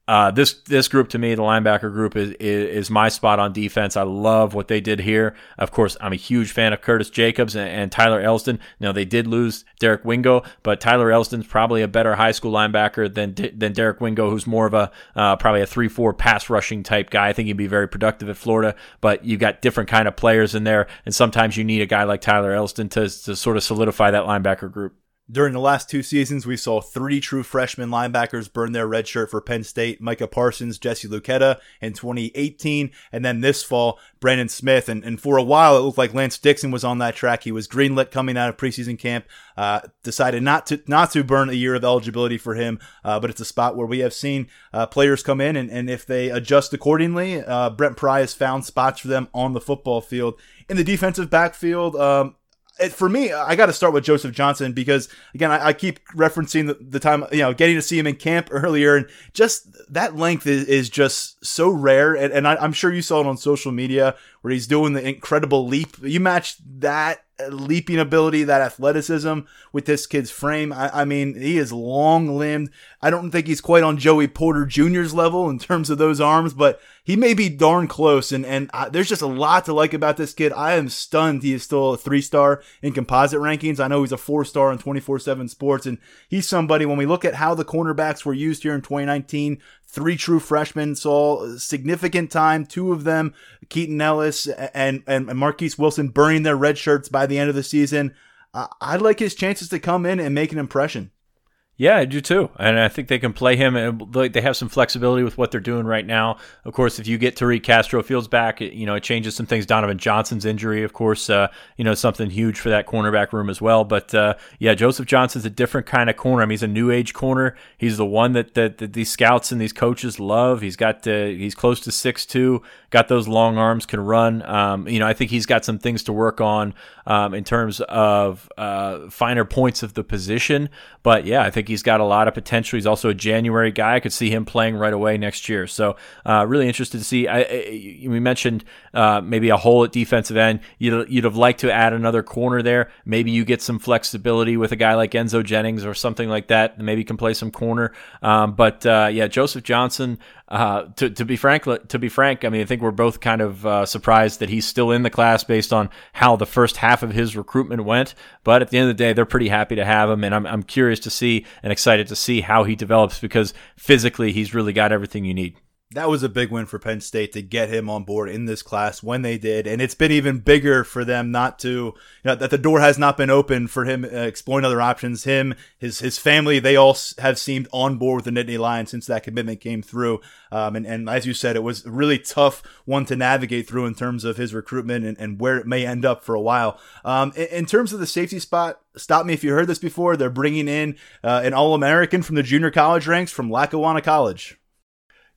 Uh, this this group to me, the linebacker group, is, is, is my spot on defense. I love what they did here. Of course, I'm a huge fan of Curtis Jacobs and, and Tyler Elsdon. Now they did lose Derek Wingo, but Tyler Elsdon's probably a better high school linebacker than than Derek Wingo, who's more of a uh, probably a three four pass rushing type guy. I think he'd be very productive at Florida. But you've got different kind of players in there, and sometimes you need a guy like Tyler Elsdon to to sort of solidify that linebacker group. During the last two seasons, we saw three true freshman linebackers burn their red shirt for Penn State Micah Parsons, Jesse Luketa in 2018, and then this fall, Brandon Smith. And, and for a while, it looked like Lance Dixon was on that track. He was greenlit coming out of preseason camp, uh, decided not to not to burn a year of eligibility for him, uh, but it's a spot where we have seen uh, players come in, and, and if they adjust accordingly, uh, Brent Pry has found spots for them on the football field. In the defensive backfield, um, it, for me, I got to start with Joseph Johnson because again, I, I keep referencing the, the, time, you know, getting to see him in camp earlier, and just that length is, is just so rare. And, and I, I'm sure you saw it on social media where he's doing the incredible leap. You match that leaping ability, that athleticism with this kid's frame. I, I mean, he is long limbed. I don't think he's quite on Joey Porter Jr.'s level in terms of those arms, but he may be darn close. And, and I, there's just a lot to like about this kid. I am stunned he is still a three star in composite rankings. I know he's a four star in 24 7 sports. And he's somebody, when we look at how the cornerbacks were used here in 2019, three true freshmen saw significant time. Two of them, Keaton Ellis and, and, Marquise Wilson, burning their red shirts by the end of the season. Uh, I'd like his chances to come in and make an impression. Yeah, I do too, and I think they can play him. And they have some flexibility with what they're doing right now. Of course, if you get Tariq Castro Fields back, it, you know it changes some things. Donovan Johnson's injury, of course, uh, you know something huge for that cornerback room as well. But uh, yeah, Joseph Johnson's a different kind of corner. I mean, he's a new age corner. He's the one that, that, that these scouts and these coaches love. He's got uh, he's close to six two, got those long arms, can run. Um, you know, I think he's got some things to work on um, in terms of uh, finer points of the position. But yeah, I think he's got a lot of potential. He's also a January guy. I could see him playing right away next year. So uh, really interested to see. I, I, we mentioned uh, maybe a hole at defensive end. You'd, you'd have liked to add another corner there. Maybe you get some flexibility with a guy like Enzo Jennings or something like that. Maybe can play some corner. Um, but uh, yeah, Joseph Johnson. Uh, to, to be frank, to be frank, I mean, I think we're both kind of uh, surprised that he's still in the class based on how the first half of his recruitment went. But at the end of the day, they're pretty happy to have him, and I'm, I'm curious to see and excited to see how he develops because physically he's really got everything you need that was a big win for Penn State to get him on board in this class when they did, and it's been even bigger for them not to you know, that the door has not been open for him uh, exploring other options. Him, his his family, they all have seemed on board with the Nittany Lions since that commitment came through. Um, and and as you said, it was a really tough one to navigate through in terms of his recruitment and, and where it may end up for a while. Um, in, in terms of the safety spot, stop me if you heard this before. They're bringing in uh, an All American from the junior college ranks from Lackawanna College.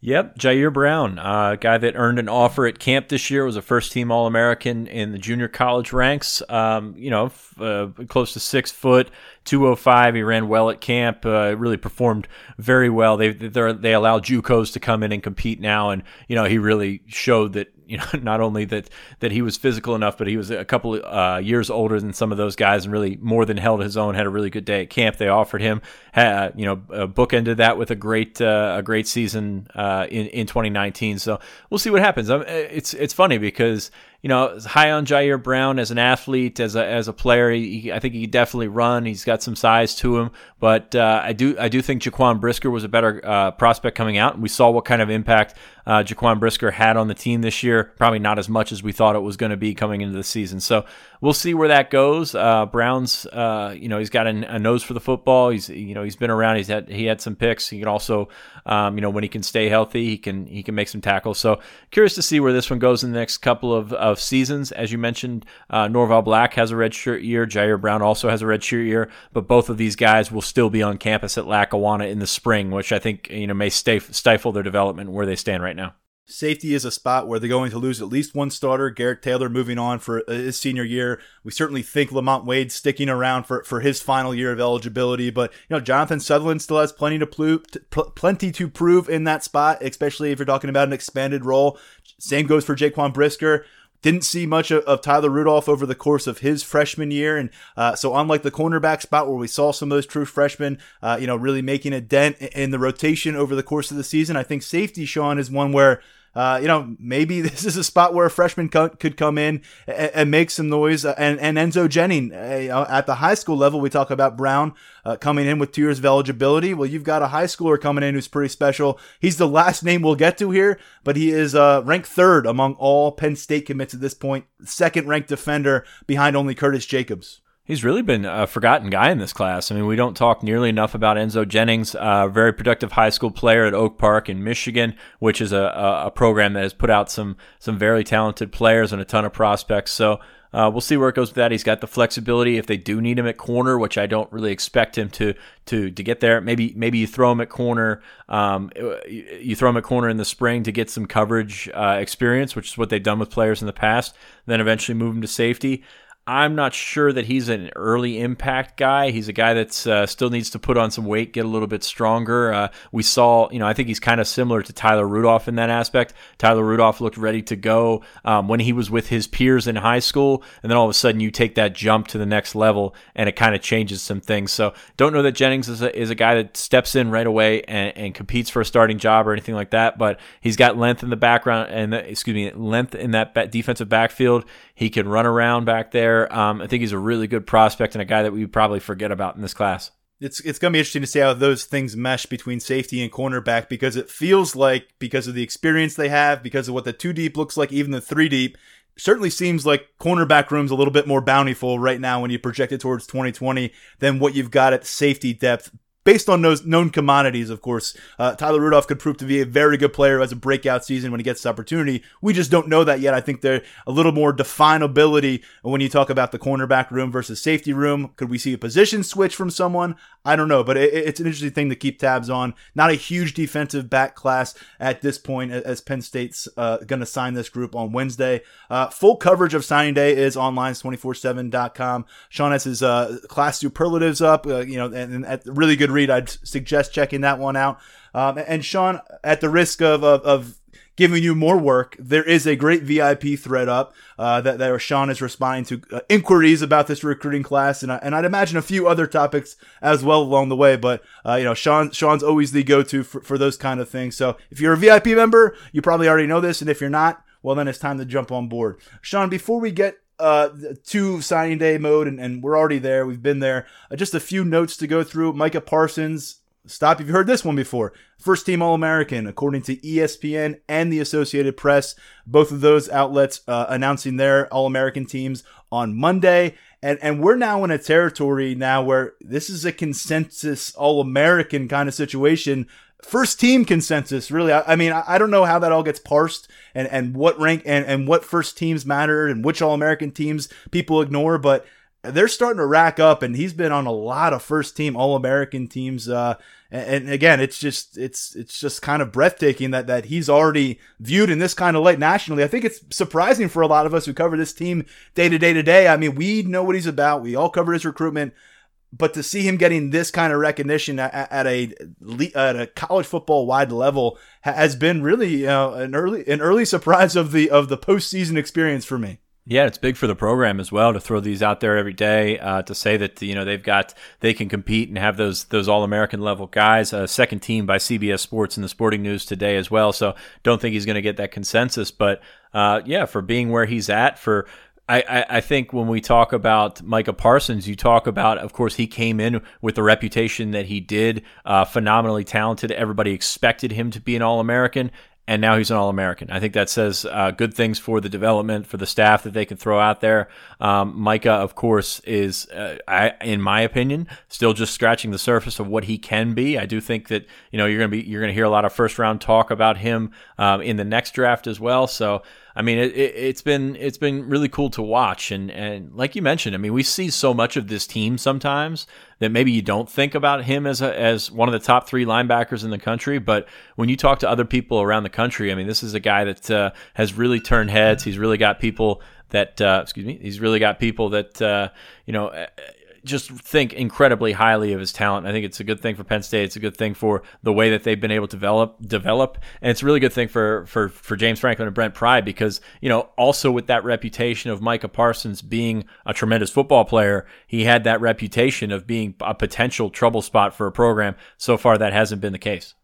Yep, Jair Brown, a uh, guy that earned an offer at camp this year, was a first team All American in the junior college ranks. Um, you know, f- uh, close to six foot, 205. He ran well at camp, uh, really performed very well. They they allow JUCOs to come in and compete now, and you know he really showed that you know not only that that he was physical enough, but he was a couple uh, years older than some of those guys, and really more than held his own. Had a really good day at camp. They offered him, had, you know, bookended that with a great uh, a great season uh, in in 2019. So we'll see what happens. Um, it's it's funny because you know, high on Jair Brown as an athlete, as a as a player. He, I think he definitely run. He's got some size to him, but uh, I do I do think Jaquan Brisker was a better uh, prospect coming out. And we saw what kind of impact uh, Jaquan Brisker had on the team this year. Probably not as much as we thought it was going to be coming into the season. So we'll see where that goes. Uh, Brown's, uh, you know, he's got a, a, nose for the football. He's, you know, he's been around. He's had he had some picks. He can also, um, you know, when he can stay healthy, he can he can make some tackles. So curious to see where this one goes in the next couple of of seasons. As you mentioned, uh, Norval Black has a red shirt year. Jair Brown also has a red shirt year. But both of these guys will still be on campus at Lackawanna in the spring, which I think you know may stifle their development where they stand right now. Safety is a spot where they're going to lose at least one starter. Garrett Taylor moving on for his senior year. We certainly think Lamont Wade sticking around for, for his final year of eligibility. But you know, Jonathan Sutherland still has plenty to prove, plenty to prove in that spot, especially if you're talking about an expanded role. Same goes for Jaquan Brisker. Didn't see much of, of, Tyler Rudolph over the course of his freshman year, and uh, so unlike the cornerback spot where we saw some of those true freshmen, uh, you know, really making a dent in the rotation over the course of the season, I think safety Sean is one where uh, you know, maybe this is a spot where a freshman co- could come in and, and, make some noise. Uh, and, and Enzo Jennings, uh, at the high school level, we talk about Brown uh, coming in with two years of eligibility. Well, you've got a high schooler coming in who's pretty special. He's the last name we'll get to here, but he is uh, ranked third among all Penn State commits at this point, second ranked defender behind only Curtis Jacobs. He's really been a forgotten guy in this class. I mean, we don't talk nearly enough about Enzo Jennings, a very productive high school player at Oak Park in Michigan, which is a, a program that has put out some some very talented players and a ton of prospects. So uh, we'll see where it goes with that. He's got the flexibility if they do need him at corner, which I don't really expect him to to to get there. Maybe maybe you throw him at corner. Um, you throw him at corner in the spring to get some coverage uh, experience, which is what they've done with players in the past. Then eventually move him to safety. I'm not sure that he's an early impact guy. He's a guy that uh, still needs to put on some weight, get a little bit stronger. Uh, we saw, you know, I think he's kind of similar to Tyler Rudolph in that aspect. Tyler Rudolph looked ready to go um, when he was with his peers in high school, and then all of a sudden you take that jump to the next level, and it kind of changes some things. So don't know that Jennings is a, is a guy that steps in right away and, and competes for a starting job or anything like that, but he's got length in the background and excuse me, length in that defensive backfield. He can run around back there. Um, I think he's a really good prospect and a guy that we probably forget about in this class. It's it's going to be interesting to see how those things mesh between safety and cornerback because it feels like because of the experience they have, because of what the two deep looks like, even the three deep, certainly seems like cornerback room's a little bit more bountiful right now when you project it towards 2020 than what you've got at safety depth based on those known commodities, of course, uh, Tyler Rudolph could prove to be a very good player as a breakout season when he gets the opportunity. We just don't know that yet. I think they're a little more definability when you talk about the cornerback room versus safety room. Could we see a position switch from someone? I don't know, but it, it's an interesting thing to keep tabs on. Not a huge defensive back class at this point, as Penn State's uh, going to sign this group on Wednesday. Uh, full coverage of signing day is on lions247.com. Sean has his uh, class superlatives up, uh, you know, and, and really good read. I'd suggest checking that one out. Um, and Sean, at the risk of, of, of giving you more work. There is a great VIP thread up uh, that, that Sean is responding to uh, inquiries about this recruiting class, and, I, and I'd imagine a few other topics as well along the way. But uh, you know, Sean Sean's always the go-to for, for those kind of things. So if you're a VIP member, you probably already know this, and if you're not, well, then it's time to jump on board. Sean, before we get uh, to signing day mode, and, and we're already there. We've been there. Uh, just a few notes to go through. Micah Parsons Stop if you've heard this one before. First team All American, according to ESPN and the Associated Press. Both of those outlets uh, announcing their All American teams on Monday. And, and we're now in a territory now where this is a consensus All American kind of situation. First team consensus, really. I, I mean, I, I, don't know how that all gets parsed and, and what rank and, and what first teams matter and which All American teams people ignore, but they're starting to rack up, and he's been on a lot of first team All American teams. Uh, and, and, again, it's just it's it's just kind of breathtaking that that he's already viewed in this kind of light nationally. I think it's surprising for a lot of us who cover this team day to day to day. I mean, we know what he's about. We all cover his recruitment. But to see him getting this kind of recognition at, at a at a college football wide level has been really uh, an early an early surprise of the of the postseason experience for me. Yeah, it's big for the program as well to throw these out there every day. Uh, to say that you know they've got they can compete and have those those All American level guys. Uh, second team by CBS Sports in the Sporting News today as well. So don't think he's going to get that consensus, but uh, yeah, for being where he's at, for I, I, think when we talk about Micah Parsons, you talk about, of course, he came in with the reputation that he did, uh, phenomenally talented. Everybody expected him to be an All American and now he's an All American. I think that says uh, good things for the development for the staff that they can throw out there. Um, Micah, of course, is, uh, I, in my opinion, still just scratching the surface of what he can be. I do think that you know you're gonna be you're gonna hear a lot of first round talk about him um, in the next draft as well. So I mean, it, it, it's been it's been really cool to watch, and and like you mentioned, I mean, we see so much of this team sometimes that maybe you don't think about him as a, as one of the top three linebackers in the country, but when you talk to other people around the country, I mean, this is a guy that uh, has really turned heads. He's really got people that uh, excuse me, he's really got people that uh, you know just think incredibly highly of his talent. I think it's a good thing for Penn State. It's a good thing for the way that they've been able to develop develop, and it's a really good thing for for for James Franklin and Brent Pry because you know also with that reputation of Micah Parsons being a tremendous football player, he had that reputation of being a potential trouble spot for a program. So far, that hasn't been the case.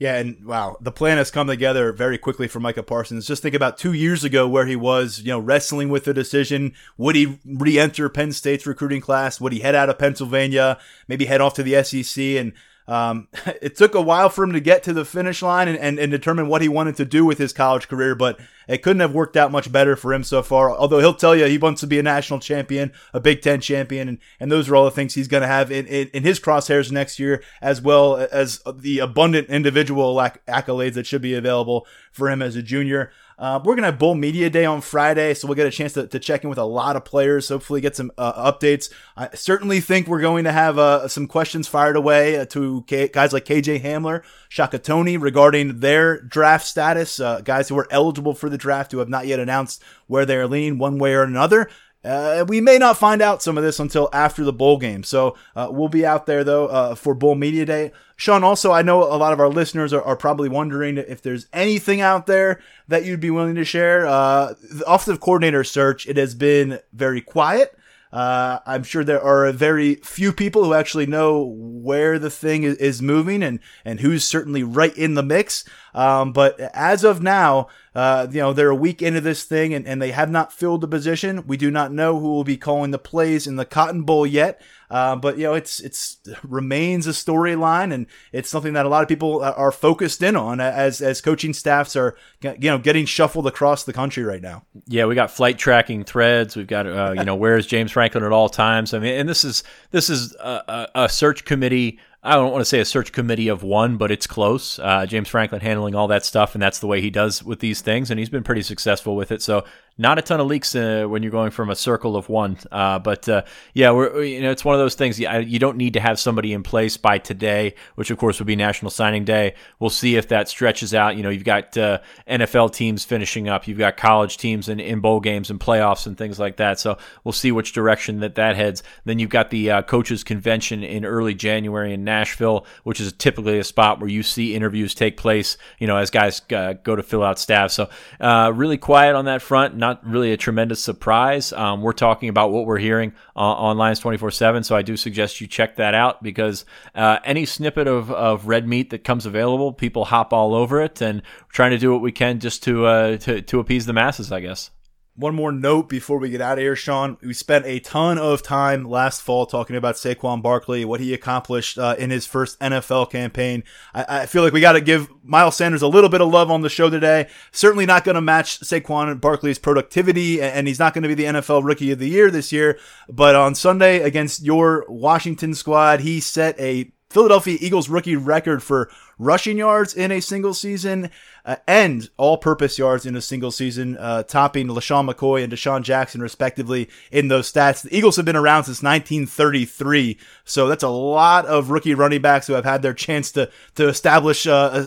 Yeah, and wow, the plan has come together very quickly for Micah Parsons. Just think about two years ago where he was, you know, wrestling with the decision. Would he re-enter Penn State's recruiting class? Would he head out of Pennsylvania? Maybe head off to the SEC? And um, it took a while for him to get to the finish line and, and, and, determine what he wanted to do with his college career, but it couldn't have worked out much better for him so far. Although he'll tell you he wants to be a national champion, a Big Ten champion, and, and those are all the things he's going to have in, in, in, his crosshairs next year, as well as the abundant individual accolades that should be available for him as a junior. Uh, we're going to have Bowl Media Day on Friday, so we'll get a chance to, to check in with a lot of players, hopefully get some uh, updates. I certainly think we're going to have uh, some questions fired away uh, to K- guys like KJ Hamler, Shaka Toney regarding their draft status, uh, guys who are eligible for the draft who have not yet announced where they are leaning one way or another. Uh, we may not find out some of this until after the bowl game. So uh, we'll be out there, though, uh, for Bowl Media Day. Sean, also, I know a lot of our listeners are, are, probably wondering if there's anything out there that you'd be willing to share. Uh, the offensive coordinator search, it has been very quiet. Uh, I'm sure there are a very few people who actually know where the thing is, is moving and, and who's certainly right in the mix. Um, but as of now, uh, you know, they're a week into this thing and, and they have not filled the position. We do not know who will be calling the plays in the Cotton Bowl yet. Uh, but you know, it's it's remains a storyline, and it's something that a lot of people are focused in on as as coaching staffs are you know getting shuffled across the country right now. Yeah, we got flight tracking threads. We've got uh, you know where's James Franklin at all times. I mean, and this is this is a, a search committee I don't want to say a search committee of one, but it's close. Uh, James Franklin handling all that stuff, and that's the way he does with these things, and he's been pretty successful with it. So not a ton of leaks uh, when you're going from a circle of one. Uh, but uh, yeah, we're you know it's one of those things. You don't need to have somebody in place by today, which of course would be National Signing Day. We'll see if that stretches out. You know, you've got uh, NFL teams finishing up, you've got college teams in, in bowl games and playoffs and things like that. So we'll see which direction that that heads. Then you've got the uh, coaches convention in early January in Nashville, which is typically a spot where you see interviews take place. You know, as guys uh, go to fill out staff. So really quiet on that front. Not really a tremendous surprise. Um, we're talking about what we're hearing uh, on Lions 24 7. So I do suggest you check that out because uh, any snippet of, of red meat that comes available, people hop all over it and trying to do what we can just to, uh, to, to appease the masses, I guess one more note before we get out of here, Sean. We spent a ton of time last fall talking about Saquon Barkley, what he accomplished uh, in his first NFL campaign. I, I feel like we got to give Miles Sanders a little bit of love on the show today. Certainly not going to match Saquon Barkley's productivity, and he's not going to be the NFL Rookie of the Year this year. But on Sunday against your Washington squad, he set a Philadelphia Eagles rookie record for rushing yards in a single season uh, and all-purpose yards in a single season, uh, topping LeSean McCoy and DeSean Jackson respectively in those stats. The Eagles have been around since 1933, so that's a lot of rookie running backs who have had their chance to to establish uh,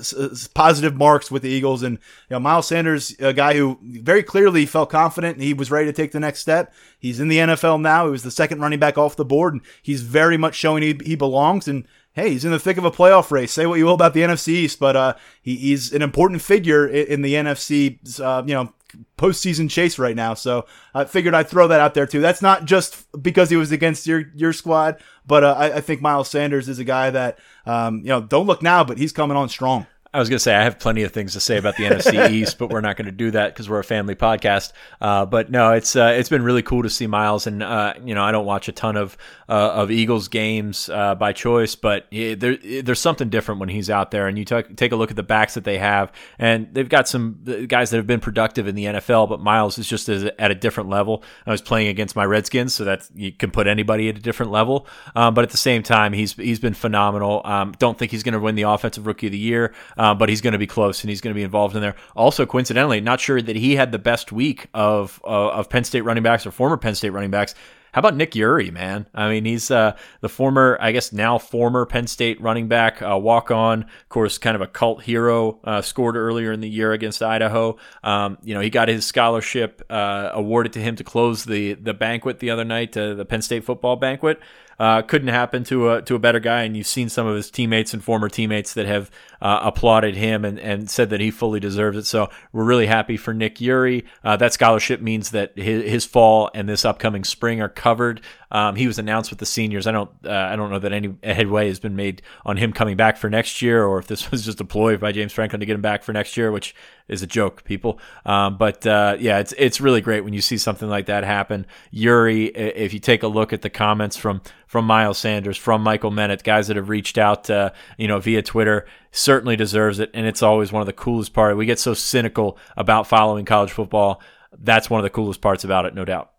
positive marks with the Eagles. And you know, Miles Sanders, a guy who very clearly felt confident he was ready to take the next step. He's in the NFL now. He was the second running back off the board, and he's very much showing he, he belongs. And hey, he's in the thick of a playoff race. Say what you will about the NFC East, but uh, he, he's an important figure in, in the NFC, uh, you know, postseason chase right now. So I figured I'd throw that out there too. That's not just because he was against your your squad, but uh, I, I, think Miles Sanders is a guy that um, you know don't look now, but he's coming on strong. I was going to say I have plenty of things to say about the NFC East, but we're not going to do that because we're a family podcast. Uh, but no, it's uh, it's been really cool to see Miles, and uh, you know I don't watch a ton of uh, of Eagles games uh, by choice, but there, there's something different when he's out there. And you t- take a look at the backs that they have, and they've got some guys that have been productive in the NFL, but Miles is just at a different level. I was playing against my Redskins, so that you can put anybody at a different level. Um, but at the same time, he's he's been phenomenal. Um, don't think he's going to win the Offensive Rookie of the Year uh, but he's going to be close and he's going to be involved in there. Also, coincidentally, not sure that he had the best week of uh, of Penn State running backs or former Penn State running backs. How about Nick Eury, man? I mean, he's uh, the former, I guess now former Penn State running back, uh, walk on, of course, kind of a cult hero, uh, scored earlier in the year against Idaho. Um, you know, he got his scholarship uh, awarded to him to close the the banquet the other night, uh, the Penn State football banquet. Uh, couldn't happen to a to a better guy, and you've seen some of his teammates and former teammates that have uh, applauded him and, and said that he fully deserves it. So we're really happy for Nick Eury. Uh, that scholarship means that his, his fall and this upcoming spring are covered. Um, he was announced with the seniors. I don't uh, I don't know that any headway has been made on him coming back for next year, or if this was just a ploy by James Franklin to get him back for next year, which is a joke, people. Um, but uh, yeah, it's it's really great when you see something like that happen. Eury, if you take a look at the comments from from Miles Sanders, from Michael Menet, guys that have reached out, uh, you know, via Twitter, certainly deserves it, and it's always one of the coolest part. We get so cynical about following college football. That's one of the coolest parts about it, no doubt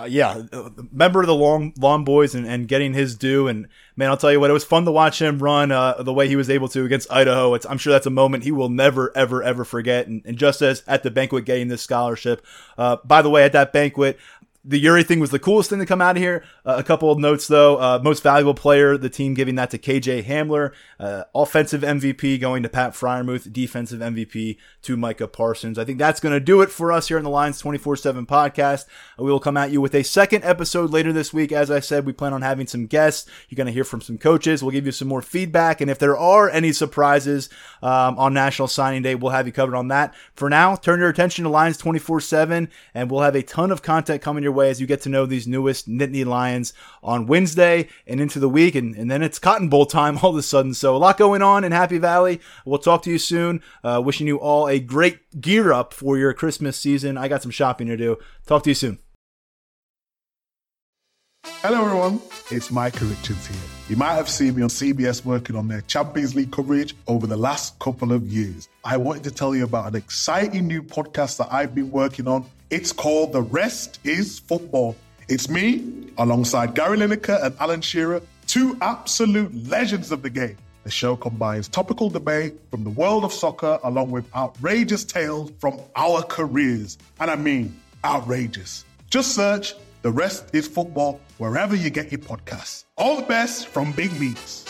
uh, yeah, uh, member of the Long Long Boys and, and getting his due. And man, I'll tell you what, it was fun to watch him run uh, the way he was able to against Idaho. It's, I'm sure that's a moment he will never, ever, ever forget. And, and just as at the banquet getting this scholarship, uh, by the way, at that banquet, the Eury thing was the coolest thing to come out of here. Uh, a couple of notes though. Uh, most valuable player, the team giving that to KJ Hamler. Uh, offensive MVP going to Pat Freiermuth. Defensive MVP to Micah Parsons. I think that's going to do it for us here in the Lions 24 7 podcast. Uh, we will come at you with a second episode later this week. As I said, we plan on having some guests. You're going to hear from some coaches. We'll give you some more feedback. And if there are any surprises um, on National Signing Day, we'll have you covered on that. For now, turn your attention to Lions 24 7, and we'll have a ton of content coming your way as you get to know these newest Nittany Lions on Wednesday and into the week. And, and then it's Cotton Bowl time all of a sudden. So a lot going on in Happy Valley. We'll talk to you soon. Uh, wishing you all a great gear up for your Christmas season. I got some shopping to do. Talk to you soon. Hello, everyone. It's Micah Richards here. You might have seen me on CBS working on their Champions League coverage over the last couple of years. I wanted to tell you about an exciting new podcast that I've been working on. It's called The Rest is Football. It's me, alongside Gary Lineker and Alan Shearer two absolute legends of the game. The show combines topical debate from the world of soccer along with outrageous tales from our careers. And I mean, outrageous. Just search The Rest is Football wherever you get your podcasts. All the best from Big Meats.